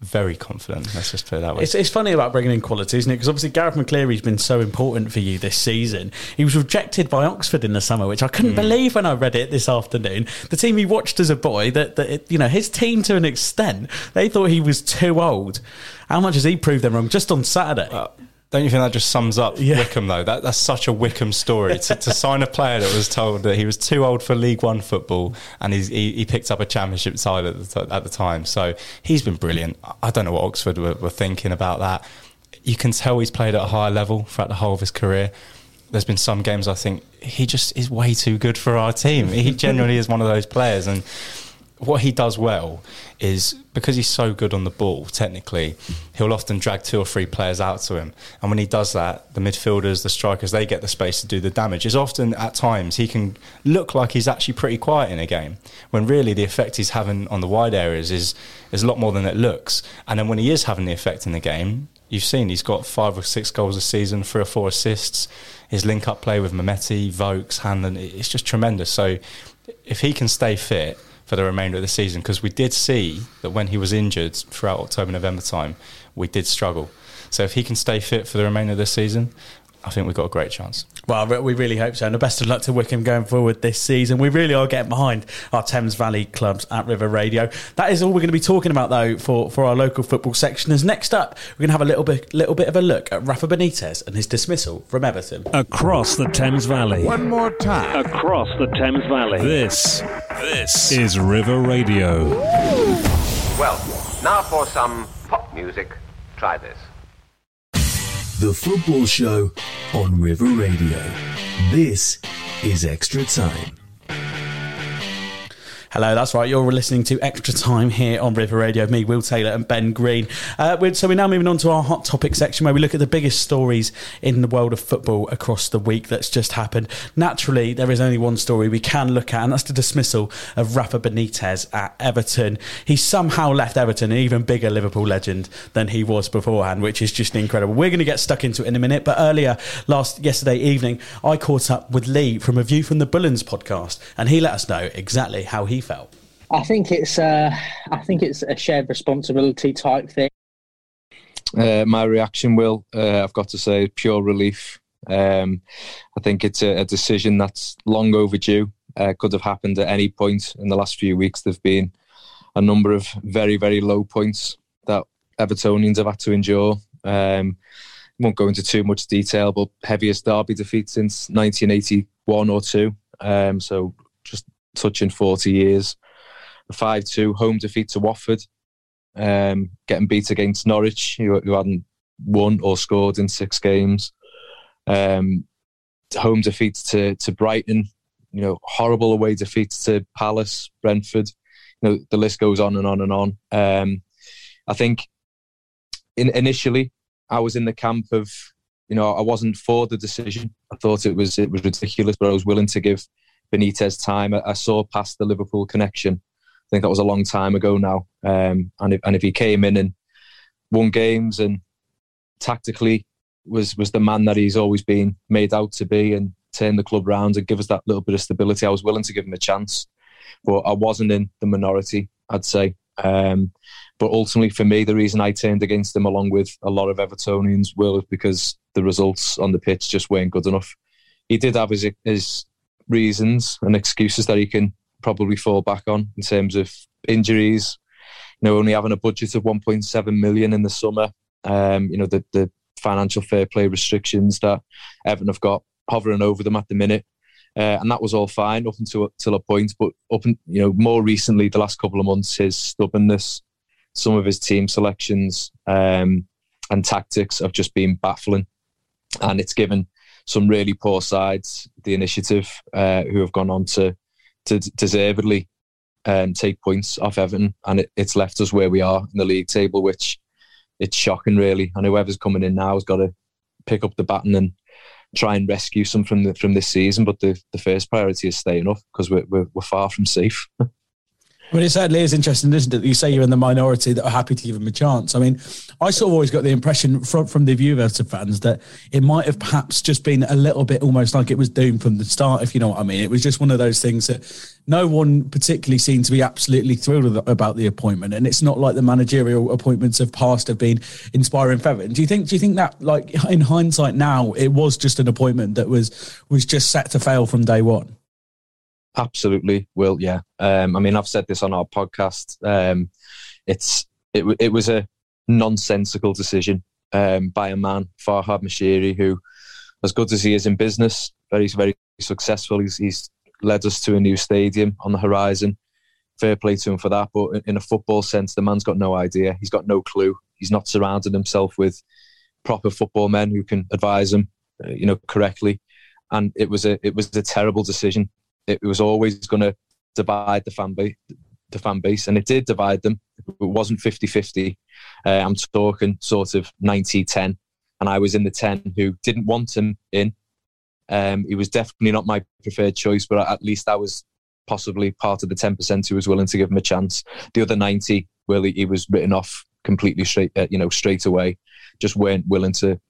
very confident. Let's just put it that way. It's, it's funny about bringing in quality, isn't it? Because obviously Garath McCleary's been so important for you this season. He was rejected by Oxford in the summer, which I couldn't mm. believe when I read it this afternoon. The team he watched as a boy, that, that you know, his team to an extent, they thought he was too old. How much has he proved them wrong just on Saturday? Uh, don't you think that just sums up yeah. Wycombe though? That, that's such a Wycombe story to, to, sign a player that was told that he was too old for League One football, and he, he picked up a Championship side at the, at the, time. So he's been brilliant. I don't know what Oxford were, were thinking about that. You can tell he's played at a higher level throughout the whole of his career. There's been some games I think he just is way too good for our team. He genuinely is one of those players, and what he does well is because he's so good on the ball, technically, he'll often drag two or three players out to him. And when he does that, the midfielders, the strikers, they get the space to do the damage. Is often at times he can look like he's actually pretty quiet in a game, when really the effect he's having on the wide areas is is a lot more than it looks. And then when he is having the effect in the game, you've seen he's got five or six goals a season, three or four assists. His link up play with Mehmeti, Vokes, Hanlan, it's just tremendous. So if he can stay fit for the remainder of the season because we did see that when he was injured throughout October, November time, we did struggle. So if he can stay fit for the remainder of the season, I think we've got a great chance. Well, we really hope so. And the best of luck to Wycombe going forward this season. We really are getting behind our Thames Valley clubs at River Radio. That is all we're going to be talking about, though, for, for our local football section. As next up, we're going to have a little bit, little bit of a look at Rafa Benitez and his dismissal from Everton. Across the Thames Valley. One more time. Across the Thames Valley. This, this is River Radio. Well, now for some pop music. Try this. The Football Show on River Radio. This is Extra Time. Hello, that's right. You're listening to Extra Time here on River Radio. Me, Will Taylor, and Ben Green. Uh, so we're now moving on to our hot topic section where we look at the biggest stories in the world of football across the week that's just happened. Naturally, there is only one story we can look at, and that's the dismissal of Rafa Benitez at Everton. He somehow left Everton an even bigger Liverpool legend than he was beforehand, which is just incredible. We're going to get stuck into it in a minute, but earlier, last yesterday evening, I caught up with Lee from A View from the Bullens podcast, and he let us know exactly how he felt? I think it's uh, I think it's a shared responsibility type thing. Uh, my reaction, will uh, I've got to say, pure relief. Um, I think it's a, a, decision that's long overdue. uh, could have happened at any point in the last few weeks. There've been a number of very, very low points that Evertonians have had to endure. Um, won't go into too much detail, but heaviest derby defeat since 1981 or two. Um, so just touching 40 years. A 5 2 home defeat to Watford, um, getting beat against Norwich, who, who, hadn't won or scored in six games. Um, home defeat to, to Brighton, you know, horrible away defeats to Palace, Brentford. You know, the list goes on and on and on. Um, I think in, initially I was in the camp of, you know, I wasn't for the decision. I thought it was it was ridiculous, but I was willing to give Benitez time. I, saw past the Liverpool connection. I think that was a long time ago now. Um, and if, and if he came in and won games and tactically was was the man that he's always been made out to be and turn the club round and give us that little bit of stability. I was willing to give him a chance, but I wasn't in the minority. I'd say. Um, but ultimately, for me, the reason I turned against him, along with a lot of Evertonians, was because the results on the pitch just weren't good enough. He did have his, his reasons and excuses that he can probably fall back on in terms of injuries. You know, only having a budget of 1.7 million in the summer. Um, you know, the the financial fair play restrictions that Everton have got hovering over them at the minute. Uh, and that was all fine up until, until a point. But up, in, you know, more recently, the last couple of months, his stubbornness, some of his team selections um, and tactics have just been baffling. And it's given some really poor sides the initiative uh, who have gone on to, to deservedly um, take points off Everton. And it, it's left us where we are in the league table, which it's shocking, really. And whoever's coming in now has got to pick up the baton and try and rescue some from the, from this season. But the, the first priority is staying up because we're, we're, we're far from safe. Well, it certainly is interesting, isn't it? You say you're in the minority that are happy to give him a chance. I mean, I sort of always got the impression from, from the of fans that it might have perhaps just been a little bit almost like it was doomed from the start, if you know what I mean. It was just one of those things that no one particularly seemed to be absolutely thrilled about the appointment, and it's not like the managerial appointments of past have been inspiring for Everton. Do you think? Do you think that, like in hindsight, now it was just an appointment that was was just set to fail from day one? Absolutely, will yeah. Um, I mean, I've said this on our podcast. Um, it's it, it was a nonsensical decision um, by a man, Farhad Moshiri, who, as good as he is in business, very very successful. He's, he's led us to a new stadium on the horizon. Fair play to him for that. But in a football sense, the man's got no idea. He's got no clue. He's not surrounded himself with proper football men who can advise him, uh, you know, correctly. And it was a it was a terrible decision it was always going to divide the fan base, the fan base, and it did divide them. It wasn't 50-50. Uh, I'm talking sort of 90-10, and I was in the 10 who didn't want him in. Um, he was definitely not my preferred choice, but at least I was possibly part of the 10% who was willing to give him a chance. The other 90, well, he, he was written off completely straight, uh, you know, straight away. Just weren't willing to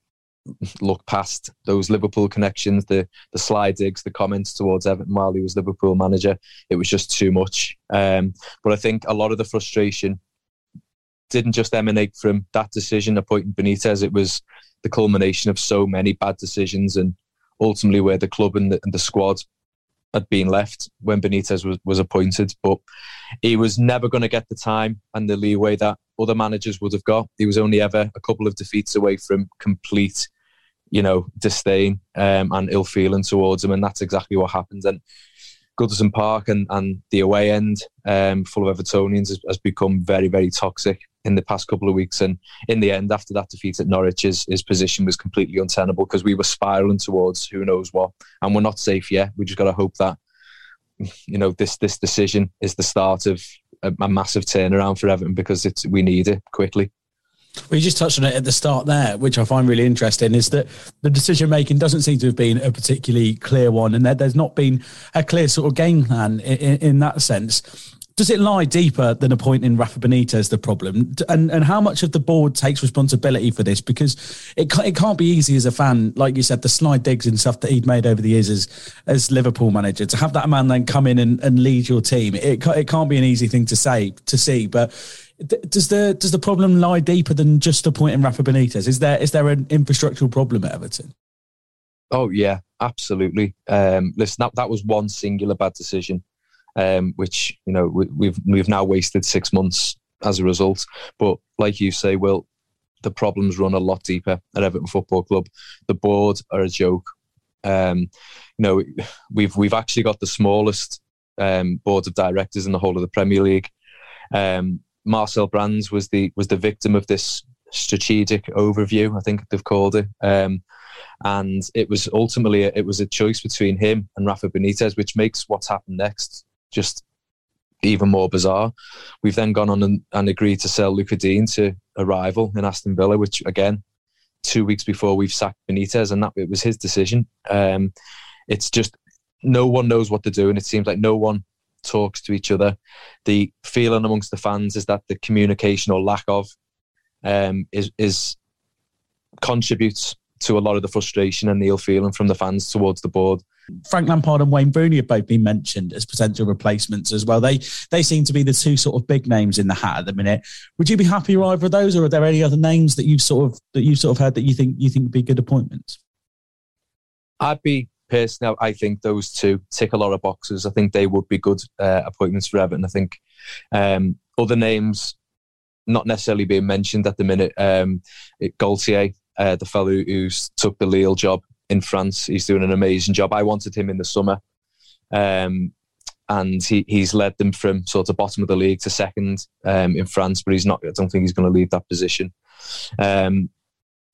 look past those Liverpool connections, the the sly digs, the comments towards Everton while he was Liverpool manager. It was just too much. Um, but I think a lot of the frustration didn't just emanate from that decision appointing Benitez. It was the culmination of so many bad decisions and ultimately where the club and the, and the squad had been left when Benitez was, was appointed. But he was never going to get the time and the leeway that other managers would have got. He was only ever a couple of defeats away from complete you know, disdain um, and ill feeling towards him, and that's exactly what happened. And Goodison Park and, and the away end, um, full of Evertonians, has, has, become very, very toxic in the past couple of weeks. And in the end, after that defeat at Norwich, his, his position was completely untenable because we were spiraling towards who knows what, and we're not safe yet. We just got to hope that you know this this decision is the start of a, a massive turnaround for Everton because it's we need it quickly. We just touched on it at the start there, which I find really interesting, is that the decision making doesn't seem to have been a particularly clear one, and there's not been a clear sort of game plan in, in that sense. Does it lie deeper than appointing Rafa Benitez the problem? And and how much of the board takes responsibility for this? Because it it can't be easy as a fan, like you said, the slide digs and stuff that he'd made over the years as as Liverpool manager to have that man then come in and, and lead your team. It it can't be an easy thing to say to see, but does the does the problem lie deeper than just appointing Rafa Benitez? Is there is there an infrastructural problem at Everton? Oh yeah, absolutely. Um, listen, that that was one singular bad decision, um, which you know we, we've we've now wasted six months as a result. But like you say, Will, the problems run a lot deeper at Everton Football Club. The board are a joke. Um, you know, we've we've actually got the smallest um, board of directors in the whole of the Premier League. Um, Marcel Brands was the was the victim of this strategic overview. I think they've called it, um, and it was ultimately a, it was a choice between him and Rafa Benitez, which makes what's happened next just even more bizarre. We've then gone on and, and agreed to sell Lucas Digne to a rival in Aston Villa, which again, two weeks before we've sacked Benitez, and that it was his decision. Um, it's just no one knows what to do, and it seems like no one talks to each other. The feeling amongst the fans is that the communication or lack of um, is is contributes to a lot of the frustration and the ill feeling from the fans towards the board. Frank Lampard and Wayne Rooney have both been mentioned as potential replacements as well. They they seem to be the two sort of big names in the hat at the minute. Would you be happy with either of those, or are there any other names that you've sort of that you've sort of heard that you think you think would be good appointments? I'd be personally. I think those two tick a lot of boxes. I think they would be good uh, appointments for Everton. I think um, other names not necessarily being mentioned at the minute. Um, Galtier, uh, the fellow who's took the Lille job in France. He's doing an amazing job. I wanted him in the summer. Um, and he, he's led them from sort of bottom of the league to second um, in France, but he's not. I don't think he's going to leave that position. Um,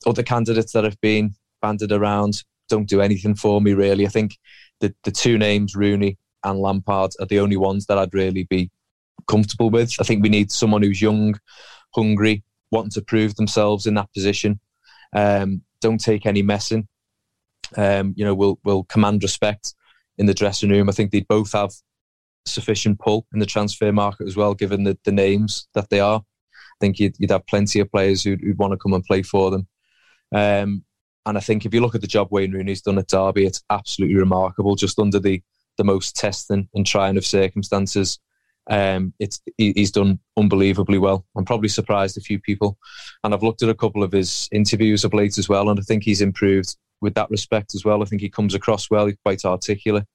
other candidates that have been banded around don't do anything for me really. I think the the two names Rooney and Lampard are the only ones that I'd really be comfortable with. I think we need someone who's young, hungry, wanting to prove themselves in that position. Um, don't take any messing um, you know, will will command respect in the dressing room. I think they both have sufficient pull in the transfer market as well, given the, the names that they are. I think you'd, you'd have plenty of players who'd, who'd, want to come and play for them. Um, and I think if you look at the job Wayne Rooney's done at Derby, it's absolutely remarkable. Just under the the most testing and trying of circumstances, um, it's he's done unbelievably well. I'm probably surprised a few people, and I've looked at a couple of his interviews of late as well, and I think he's improved with that respect as well. I think he comes across well. He's quite articulate,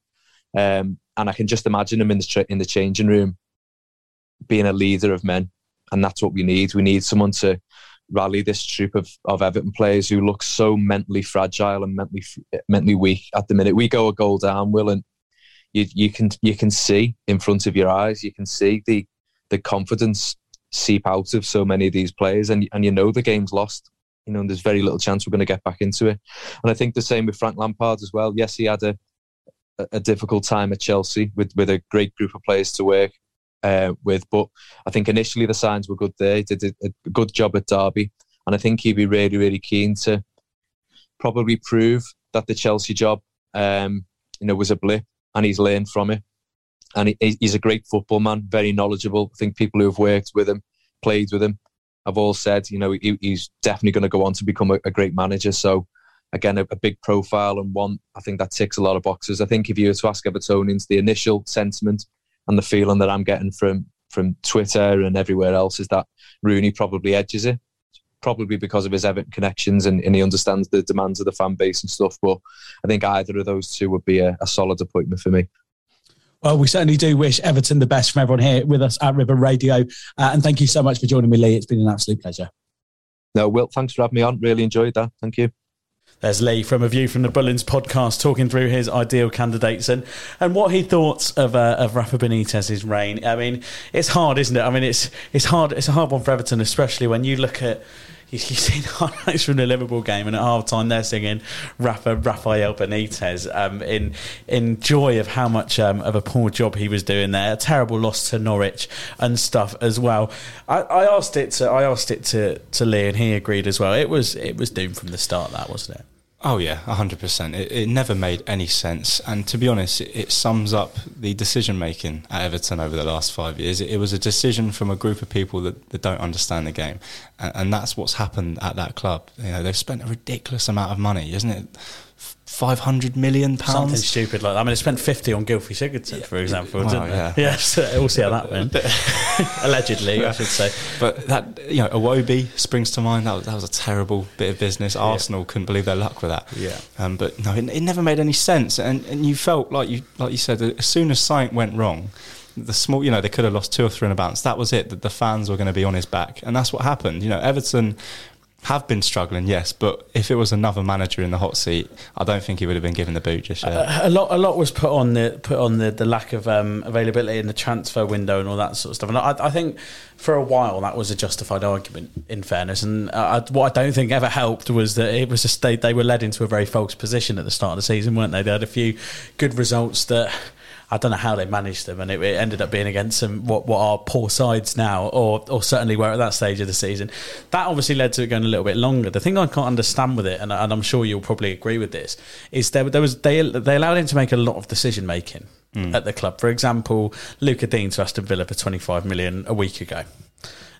um, and I can just imagine him in the tra- in the changing room being a leader of men, and that's what we need. We need someone to rally this troop of, of Everton players who look so mentally fragile and mentally mentally weak at the minute. We go a goal down, Will, and you you can you can see in front of your eyes, you can see the the confidence seep out of so many of these players, and and you know the game's lost you know, there's very little chance we're going to get back into it. And I think the same with Frank Lampard as well. Yes, he had a a difficult time at Chelsea with with a great group of players to work uh, with, but I think initially the signs were good there. He did a good job at Derby, and I think he'd be really really keen to probably prove that the Chelsea job, um, you know, was a blip, and he's learned from it. And he, he's a great football man, very knowledgeable. I think people who have worked with him, played with him, have all said, you know, he, he's definitely going to go on to become a, a great manager. So, again, a, a, big profile and one I think that ticks a lot of boxes. I think if you were to ask Evertonians, the initial sentiment and the feeling that I'm getting from from Twitter and everywhere else is that Rooney probably edges it. Probably because of his Everton connections and, and he understands the demands of the fan base and stuff. But I think either of those two would be a, a solid appointment for me. Well, we certainly do wish Everton the best from everyone here with us at River Radio. Uh, and thank you so much for joining me, Lee. It's been an absolute pleasure. No, Will, thanks for having me on. Really enjoyed that. Thank you. There's Lee from A View from the Bullens podcast talking through his ideal candidates and, and what he thought of uh, of Rafa Benitez's reign. I mean, it's hard, isn't it? I mean, it's it's hard. It's a hard one for Everton, especially when you look at you, have seen highlights from the Liverpool game, and at half time they're singing Rafa Rafael Benitez um, in in joy of how much um, of a poor job he was doing there. A terrible loss to Norwich and stuff as well. I, I asked it to I asked it to to Lee, and he agreed as well. It was it was doomed from the start. That wasn't it. Oh yeah, hundred percent. It, never made any sense, and to be honest, it, it sums up the decision making at Everton over the last five years. It, it, was a decision from a group of people that, that don't understand the game, and, and, that's what's happened at that club. You know, they've spent a ridiculous amount of money, isn't it? Five hundred million pounds. Something stupid like that. I mean, it spent fifty on Gylfi Sigurdsson, for example. Well, didn't yeah. it? yeah. So we'll see how that went. Allegedly, I should say. But that you know, Iwobi springs to mind. That was, that was a terrible bit of business. Arsenal couldn't believe their luck with that. Yeah. Um, but no, it, it never made any sense. And and you felt like you like you said, as soon as something went wrong, the small you know they could have lost two or three in a bounce. That was it. That the fans were going to be on his back, and that's what happened. You know, Everton have been struggling, yes, but if it was another manager in the hot seat, I don't think he would have been given the boot just yet. a lot, a lot was put on the put on the, the lack of um, availability in the transfer window and all that sort of stuff. And I, I think for a while that was a justified argument. In fairness, and I, what I don't think ever helped was that it was a state they were led into a very false position at the start of the season, weren't they? They had a few good results that. I don't know how they managed them, and it, it ended up being against some what, what are poor sides now, or or certainly were at that stage of the season. That obviously led to it going a little bit longer. The thing I can't understand with it, and, and I'm sure you'll probably agree with this, is there, there was they they allowed him to make a lot of decision making mm. at the club. For example, Lucas Digne to Aston Villa for 25 million a week ago.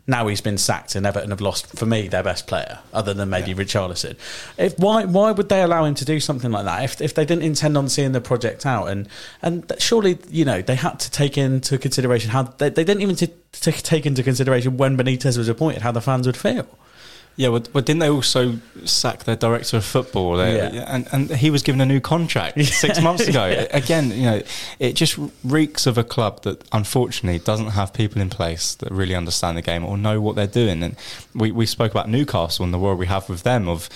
Now he's been sacked, and Everton have lost for me their best player, other than maybe Richarlison. If why why would they allow him to do something like that if, if they didn't intend on seeing the project out? And and surely you know they had to take into consideration how they, they didn't even t- t- take into consideration when Benitez was appointed how the fans would feel. Yeah, well, but didn't they also sack their director of football? They, Yeah. and, and he was given a new contract six months ago. Again, you know, it just reeks of a club that unfortunately doesn't have people in place that really understand the game or know what they're doing. And we, we spoke about Newcastle and the war we have with them of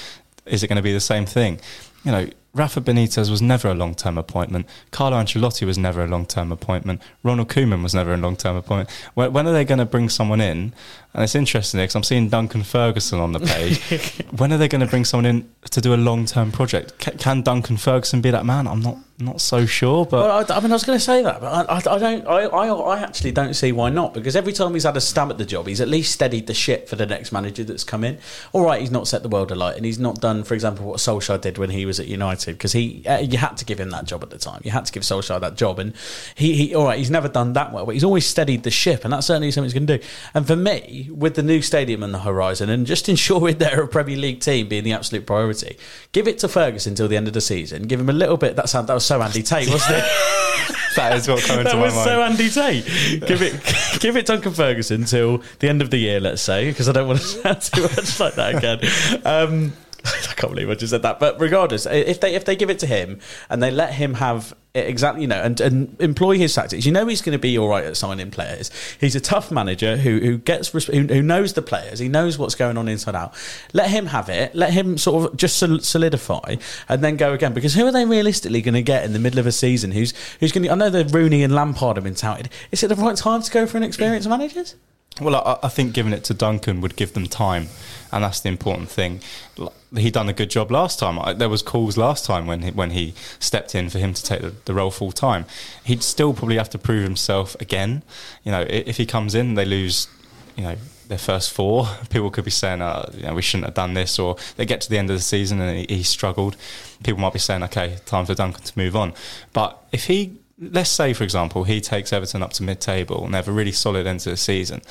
is it going to be the same thing? You know, Rafa Benitez was never a long term appointment. Carlo Ancelotti was never a long term appointment. Ronald Koeman was never a long term appointment. When, when are they going to bring someone in? And it's interesting because I'm seeing Duncan Ferguson on the page. when are they going to bring someone in to do a long term project? Can, can Duncan Ferguson be that man? I'm not not so sure, but Well, I, I mean, I was going to say that, but I, I, I don't. I, I, I actually don't see why not. Because every time he's had a stab at the job, he's at least steadied the ship for the next manager that's come in. All right, he's not set the world alight, and he's not done, for example, what Solskjaer did when he was at United. Because he, uh, you had to give him that job at the time. You had to give Solskjaer that job, and he, he, all right, he's never done that well, but he's always steadied the ship, and that's certainly something he's going to do. And for me, with the new stadium on the horizon, and just ensuring they're a Premier League team being the absolute priority, give it to Ferguson until the end of the season. Give him a little bit. That sound that was so Andy Tate, wasn't it? that is what coming that to my was mind. so Andy Tate. Give it, give it Duncan Ferguson till the end of the year, let's say, because I don't want to sound too much like that again. Um, I can't believe I just said that. But regardless, if they if they give it to him and they let him have it exactly, you know, and, and employ his tactics, you know, he's going to be all right at signing players. He's a tough manager who who gets who, who knows the players. He knows what's going on inside out. Let him have it. Let him sort of just solidify and then go again. Because who are they realistically going to get in the middle of a season? Who's who's going? to... I know that Rooney and Lampard have been touted. Is it the right time to go for an experienced managers? Well, I, I think giving it to Duncan would give them time, and that's the important thing. He done a good job last time. I, there was calls last time when he, when he stepped in for him to take the, the role full time. He'd still probably have to prove himself again. You know, i- if he comes in, they lose. You know. Their first four, people could be saying, uh, you know, we shouldn't have done this, or they get to the end of the season and he, he struggled. People might be saying, okay, time for Duncan to move on. But if he let's say, for example, he takes Everton up to mid-table and they have a really solid end to the season.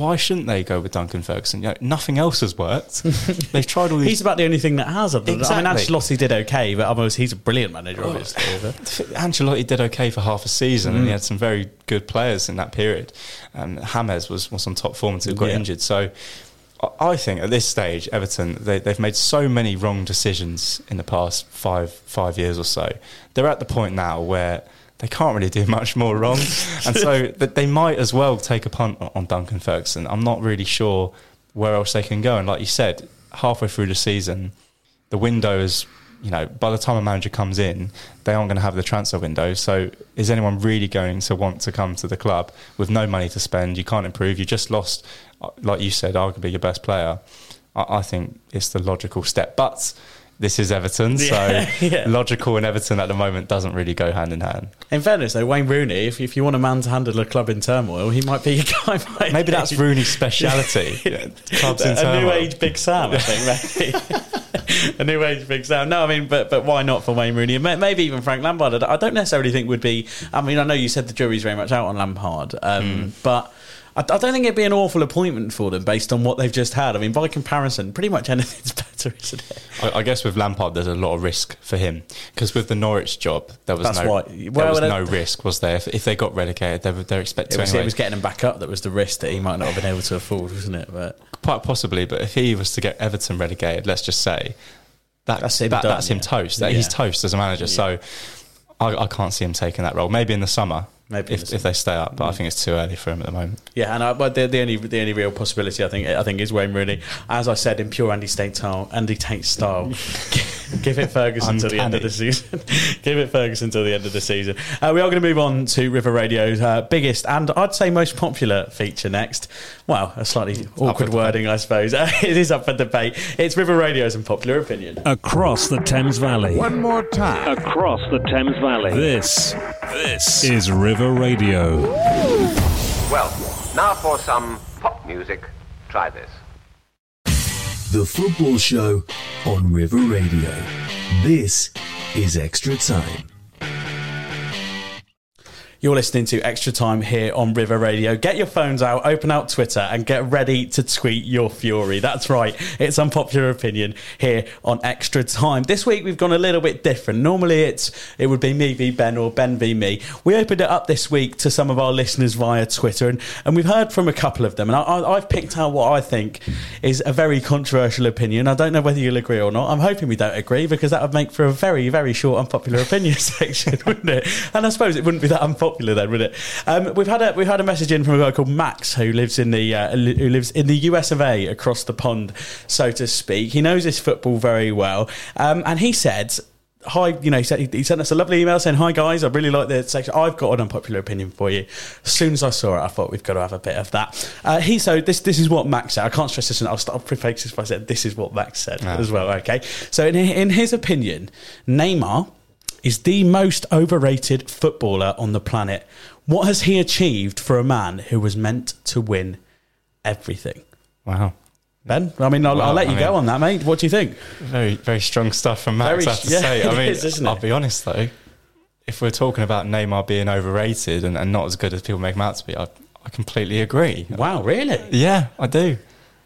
Why shouldn't they go with Duncan Ferguson? You know, nothing else has worked. They've tried all these. He's about the only thing that has. Other than, I mean, Exactly. Ancelotti did okay, but almost he's a brilliant manager, obviously. but- Ancelotti did okay for half a season, and Mm. he had some very good players in that period. Um, James was, was on top form until he got Yeah. injured. So I- think at this stage, Everton they, they've made so many wrong decisions in the past five five years or so. They're at the point now where they can't really do much more wrong, and so that they might as well take a punt on- on Duncan Ferguson. I'm not really sure where else they can go. And like you said, halfway through the season, the window is, you know, by the time a manager comes in, they aren't going to have the transfer window. So is anyone really going to want to come to the club with no money to spend? You can't improve. You just lost, uh, like you said, arguably your best player. I, I think it's the logical step. But this is Everton, so Yeah, yeah. logical and Everton at the moment doesn't really go hand in hand. In fairness, though, Wayne Rooney, if, if you want a man to handle a club in turmoil, he might be your guy. Maybe that's Rooney's speciality. Clubs in a new age Big Sam, I think. Maybe a new age Big Sam. No, I mean, but but why not for Wayne Rooney? And Maybe even Frank Lampard. I don't necessarily think would be. I mean, I know you said the jury's very much out on Lampard, um, Hmm. but. I, I don't think it'd be an awful appointment for them based on what they've just had. I mean, by comparison, pretty much anything's better, isn't it? I, I guess with Lampard, there's a lot of risk for him because with the Norwich job, there was That's no why- there well, was no risk, was there? If, if they got relegated, they were they're expected It to was, anyway. it was getting him back up that was the risk that he might not have been able to afford, wasn't it? But Quite possibly, but if he was to get Everton relegated, let's just say that, That's him that- done, that's him yeah. toast. That He's toast as a manager. So I, I can't see him taking that role. Maybe in the summer, Maybe if, if they stay up, but I think it's too early for him at the moment. Yeah, and I, but the, the only the only real possibility I think I think is Wayne Rooney. As I said in pure Andy Tate style, Andy Tate style, give it Ferguson till the end of the season. give it Ferguson till the end of the season. Uh, we are going to move on to River Radio's uh, biggest and I'd say most popular feature next. Well, a slightly awkward for wording, I suppose. it is up for debate. It's River Radio's unpopular opinion. Across the Thames Valley. One more time. Across the Thames Valley. This, this is River Radio. Well, now for some pop music. Try this. The Football Show on River Radio. This is Extra Time. You're listening to Extra Time here on River Radio. Get your phones out, open out Twitter, and get ready to tweet your fury. That's right, it's unpopular opinion here on Extra Time. This week we've gone a little bit different. Normally it's it would be me v Ben or Ben v me. We opened it up this week to some of our listeners via Twitter, and, and we've heard from a couple of them. And I, I've picked out what I think is a very controversial opinion. I don't know whether you'll agree or not. I'm hoping we don't agree because that would make for a very, very short unpopular opinion section, wouldn't it? And I suppose it wouldn't be that unpopular then, would it? Um, we've had a we've had a message in from a guy called Max who lives in the uh, who lives in the US of A across the pond, so to speak. He knows his football very well, um, and he said. Hi, you know, he, said, he sent us a lovely email saying, Hi guys, I really like the section. I've got an unpopular opinion for you. As soon as I saw it, I thought we've got to have a bit of that. Uh, he so this this is what Max said. I can't stress this, enough. I'll start preface this by saying this is what Max said Ah. as well. Okay, so in, in his opinion, Neymar is the most overrated footballer on the planet. What has he achieved for a man who was meant to win everything? Wow. Ben, I mean, I'll, Well, I'll let I you go on that, mate. What do you think? Very, very strong stuff from Max, Very- I have to yeah, say. I mean, is, I'll be honest though, if we're talking about Neymar being overrated and, and not as good as people make him out to be, I, I completely agree. Wow, really? Yeah, I do.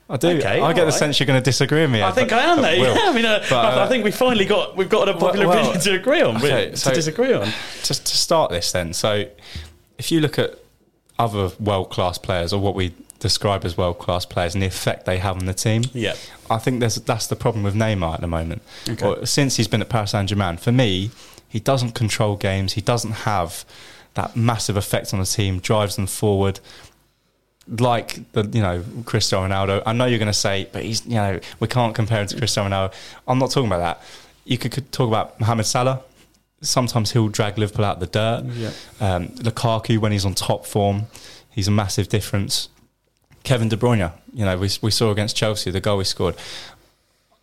I do. Okay, I get the sense you're going to disagree with me. I Ed, think I am, but mate. Yeah, I mean, uh, But, I, I uh, think we finally got we've got a popular well, opinion to agree on. okay, to so- disagree on. Just to start this, then, so if you look at other world class players or what we describe as world class players and the effect they have on the team, Yeah. I think there's that's the problem with Neymar at the moment. Okay. Or since he's been at Paris Saint Germain, for me, he doesn't control games. He doesn't have that massive effect on the team. Drives them forward. Like the you know Cristiano Ronaldo. I know you're going to say, but he's you know we can't compare him to Cristiano Ronaldo. I'm not talking about that. You could, could talk about Mohamed Salah. Sometimes he'll drag Liverpool out the dirt. Yeah. Um, Lukaku when he's on top form, he's a massive difference. Kevin De Bruyne, you know, we, we saw against Chelsea the goal he scored.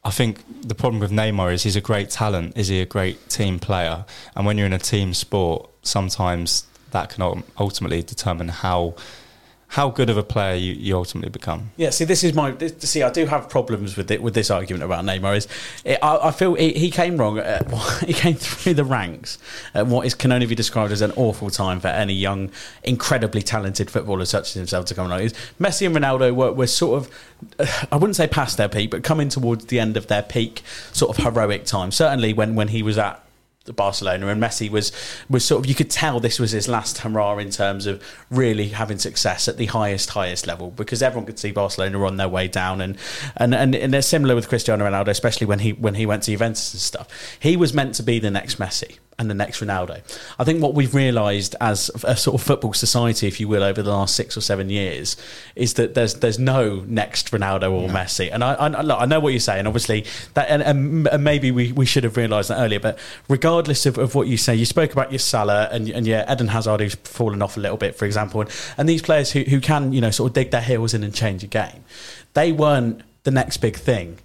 I think the problem with Neymar is he's a great talent. Is he a great team player? And when you're in a team sport, sometimes that can ultimately determine how how good of a player you, you ultimately become. Yeah, see, this is my. This, see, I do have problems with it with this argument about Neymar. Is it, I, I feel he, he came wrong. At, he came through the ranks at what is can only be described as an awful time for any young, incredibly talented footballer such as himself to come along. Is Messi and Ronaldo were, were sort of, I wouldn't say past their peak, but coming towards the end of their peak, sort of heroic time. Certainly when when he was at Barcelona and Messi was was sort of you could tell this was his last hurrah in terms of really having success at the highest highest level because everyone could see Barcelona on their way down. And and and, and they're similar with Cristiano Ronaldo especially when he when he went to Juventus and stuff. He was meant to be the next Messi and the next Ronaldo. I think what we've realised as a sort of football society if you will over the last six or seven years is that there's there's no next Ronaldo or Messi. And I I, look, I know what you're saying obviously that and, and, and maybe we, we should have realised that earlier but regardless of, of what you say you spoke about your Salah and, and yeah Eden Hazard who's fallen off a little bit for example and, and these players who, who can you know sort of dig their heels in and change a game. They weren't the next big thing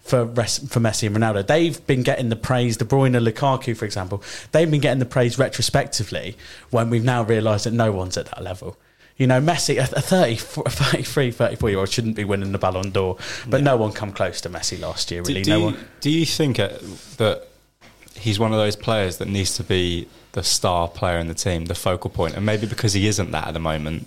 for for Messi and Ronaldo. They've been getting the praise. De Bruyne, Lukaku, for example, they've been getting the praise retrospectively when we've now realised that no one's at that level. You know, Messi, a a 30, a 33, 34 year old shouldn't be winning the Ballon d'Or, but no one come close to Messi last year, really. do no you, one. do you think uh, that he's one of those players that needs to be the star player in the team, the focal point, and maybe because he isn't that at the moment,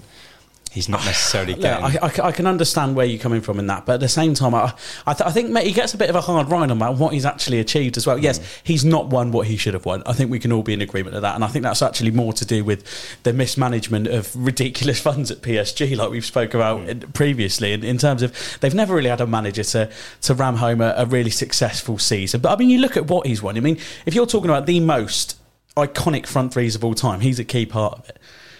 he's not necessarily Yeah, getting. I, I, I can understand where you're coming from in that, but at the same time, I, I, th- I think he gets a bit of a hard ride on what he's actually achieved as well. Yes, Mm. he's not won what he should have won. I think we can all be in agreement of that, and I think that's actually more to do with the mismanagement of ridiculous funds at PSG, like we've spoke about Mm. previously. In, in terms of they've never really had a manager to to ram home a, a really successful season. But I mean, you look at what he's won. I mean, if you're talking about the most iconic front threes of all time, he's a key part of it.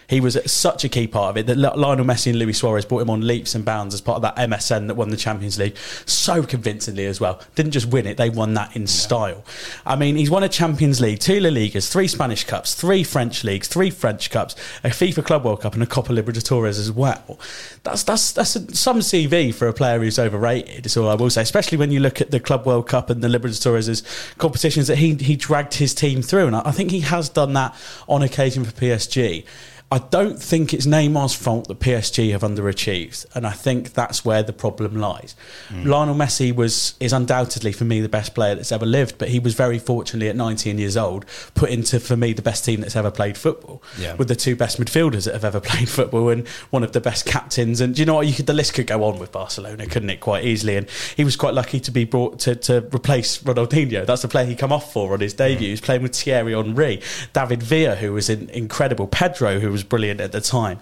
He was such a key part of it that Lionel Messi and Luis Suarez brought him on leaps and bounds as part of that MSN that won the Champions League so convincingly as well. Didn't just win it, they won that in style. I mean, he's won a Champions League, two La Ligas, three Spanish Cups, three French Leagues, three French Cups, a FIFA Club World Cup, and a Copa Libertadores as well. That's that's that's a, some CV for a player who's overrated. Is all I will say, especially when you look at the Club World Cup and the Libertadores as competitions that he he dragged his team through, and I, I think he has done that on occasion for PSG. I don't think it's Neymar's fault that PSG have underachieved, and I think that's where the problem lies. Hmm. Lionel Messi was is undoubtedly for me the best player that's ever lived, but he was very fortunately at 19 years old put into for me the best team that's ever played football, Yeah. with the two best midfielders that have ever played football and one of the best captains. And do you know what? You could the list could go on with Barcelona, couldn't it? Quite easily, and he was quite lucky to be brought to, to replace Ronaldinho. That's the player he come off for on his debut. He was playing with Thierry Henry, David Villa, who was in, incredible, Pedro, who was brilliant at the time.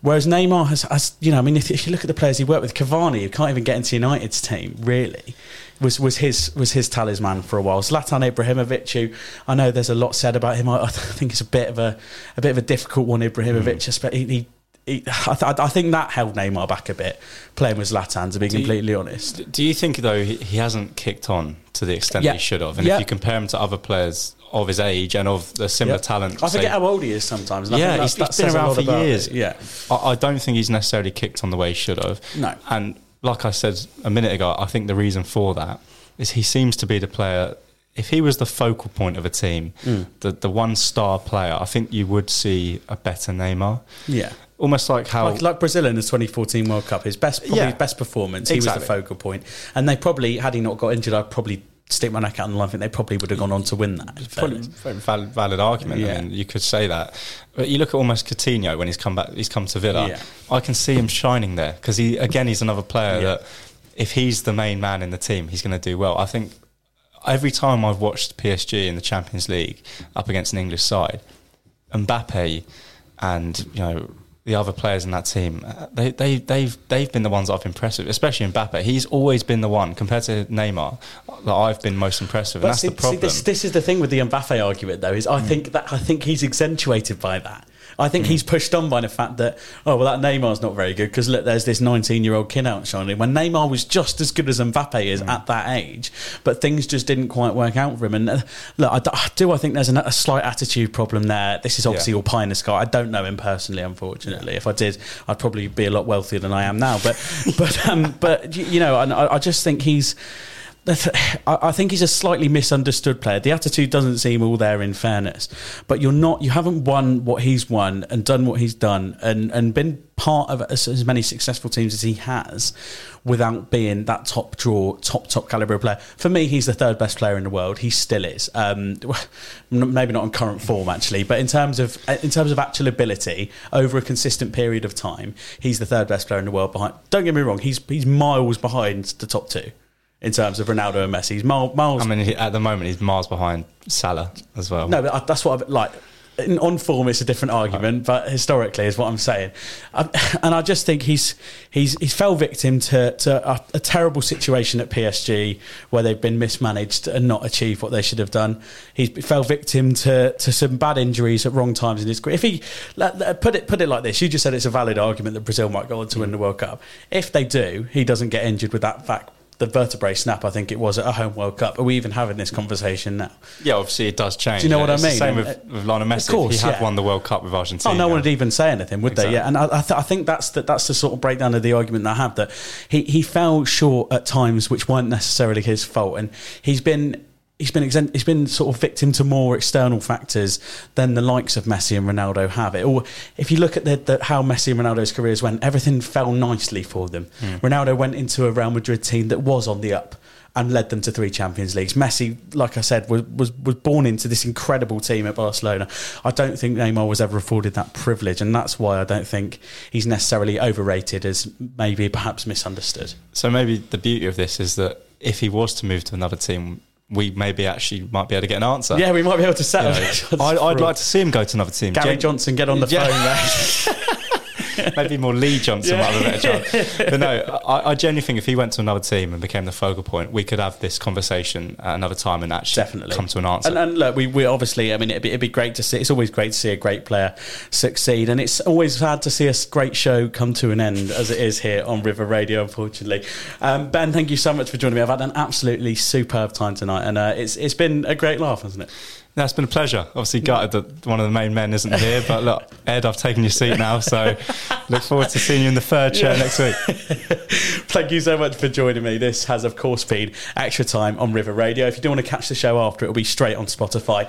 Whereas Neymar has, has you know, I mean, if, if you look at the players he worked with, Cavani, who can't even get into United's team, really, was was his was his talisman for a while. Zlatan Ibrahimovic, who I know there's a lot said about him. I, I think it's a bit of a a bit of a difficult one. Ibrahimovic, hmm. but he. he he, I, th- I think that held Neymar back a bit, playing with Zlatan. To be Do you- completely honest, Do you think though he, he hasn't kicked on to the extent Yeah. he should have? And Yeah. if you compare him to other players of his age and of the similar Yeah. talent, I forget say- how old he is sometimes. yeah, he's, he's been around for years. it. Yeah, I, I don't think he's necessarily kicked on the way he should have. No. and like I said a minute ago, I think the reason for that is he seems to be the player. If he was the focal point of a team, Mm. the the one star player, I think you would see a better Neymar. yeah. Almost like how Like, like Brazil in the 2014 World Cup, his best, probably Yeah. best performance. He Exactly. was the focal point, and they probably, had he not got injured, I'd probably stick my neck out on the line. I think they probably would have gone on to win that. Probably very valid, valid argument. Yeah. I mean, you could say that. But you look at almost Coutinho when he's come back, he's come to Villa. Yeah. I can see him shining there because he again he's another player Yeah. that if he's the main man in the team, he's going to do well. I think every time I've watched PSG in the Champions League up against an English side, Mbappe and you know. The other players in that team, uh, they, they, they've, they've been the ones that I've impressed with, especially Mbappe. He's always been the one, compared to Neymar, that I've been most impressed with. And that's see, the problem. See, this, this is the thing with the Mbappe argument, though, is I think that I think he's accentuated by that. I think he's pushed on by the fact that oh well that Neymar's not very good because look there's this 19 year old kid outshining when Neymar was just as good as Mbappe is at that age but things just didn't quite work out for him. And uh, look I do I think there's an, a slight attitude problem there. This is obviously Yeah. all pie in the sky. I don't know him personally unfortunately. If I did I'd probably be a lot wealthier than I am now. But but um, but you you know I, I just think he's I think he's a slightly misunderstood player. The attitude doesn't seem all there, in fairness. But you're not. You haven't won what he's won and done what he's done, and and been part of as, as many successful teams as he has, without being that top draw, top top caliber player. For me, he's the third best player in the world. He still is. Um, maybe not in current form actually, but in terms of in terms of actual ability over a consistent period of time, he's the third best player in the world. Behind. Don't get me wrong. He's he's miles behind the top two in terms of Ronaldo and Messi. He's miles. miles I mean, he, at the moment, he's miles behind Salah as well. no, but I- that's what I like. In, on form, it's a different argument, but historically, is what I'm saying. I, and I just think he's he's he's fell victim to to a, a terrible situation at PSG where they've been mismanaged and not achieved what they should have done. He's fell victim to to some bad injuries at wrong times in his career. If he put it put it like this, you just said it's a valid argument that Brazil might go on to win the World Cup. If they do, he doesn't get injured with that fact. The vertebrae snap, I think it was at a home World Cup. Are we even having this conversation now? Yeah, obviously it does change. Do you know what I mean? same with, with Lionel Messi. of course, he had yeah. won the World Cup with Argentina. Oh, no one would even say anything, would they? Yeah, and I, I, th- I think that's the, that's the sort of breakdown of the argument that I have that he, he fell short at times which weren't necessarily his fault, and he's been he's been he's been sort of victim to more external factors than the likes of Messi and Ronaldo have. It or if you look at the, the, how Messi and Ronaldo's careers went, everything fell nicely for them. Hmm. Ronaldo went into a Real Madrid team that was on the up and led them to three Champions Leagues. Messi, like I said, was, was was born into this incredible team at Barcelona. I don't think Neymar was ever afforded that privilege, and that's why I don't think he's necessarily overrated as maybe perhaps misunderstood. So maybe the beauty of this is that if he was to move to another team, we maybe actually might be able to get an answer. Yeah, we might be able to settle. You know, I, I'd like to see him go to another team. Gary Gen- Johnson, get on the Yeah. phone, mate. Maybe more Lee Johnson might have a better chance. But no, I, I genuinely think if he went to another team and became the focal point, we could have this conversation at another time and actually Definitely come to an answer. And, and look, we, we obviously, I mean, it'd be, it'd be great to see. It's always great to see a great player succeed, and it's always sad to see a great show come to an end, as it is here on River Radio. Unfortunately, um, Ben, thank you so much for joining me. I've had an absolutely superb time tonight, and uh, it's it's been a great laugh, hasn't it? No, it's been a pleasure. Obviously, gutted that one of the main men isn't here, but look, Ed, I've taken your seat now, so look forward to seeing you in the third chair Yeah. next week. Thank you so much for joining me. This has, of course, been extra time on River Radio. If you do want to catch the show after, it'll be straight on Spotify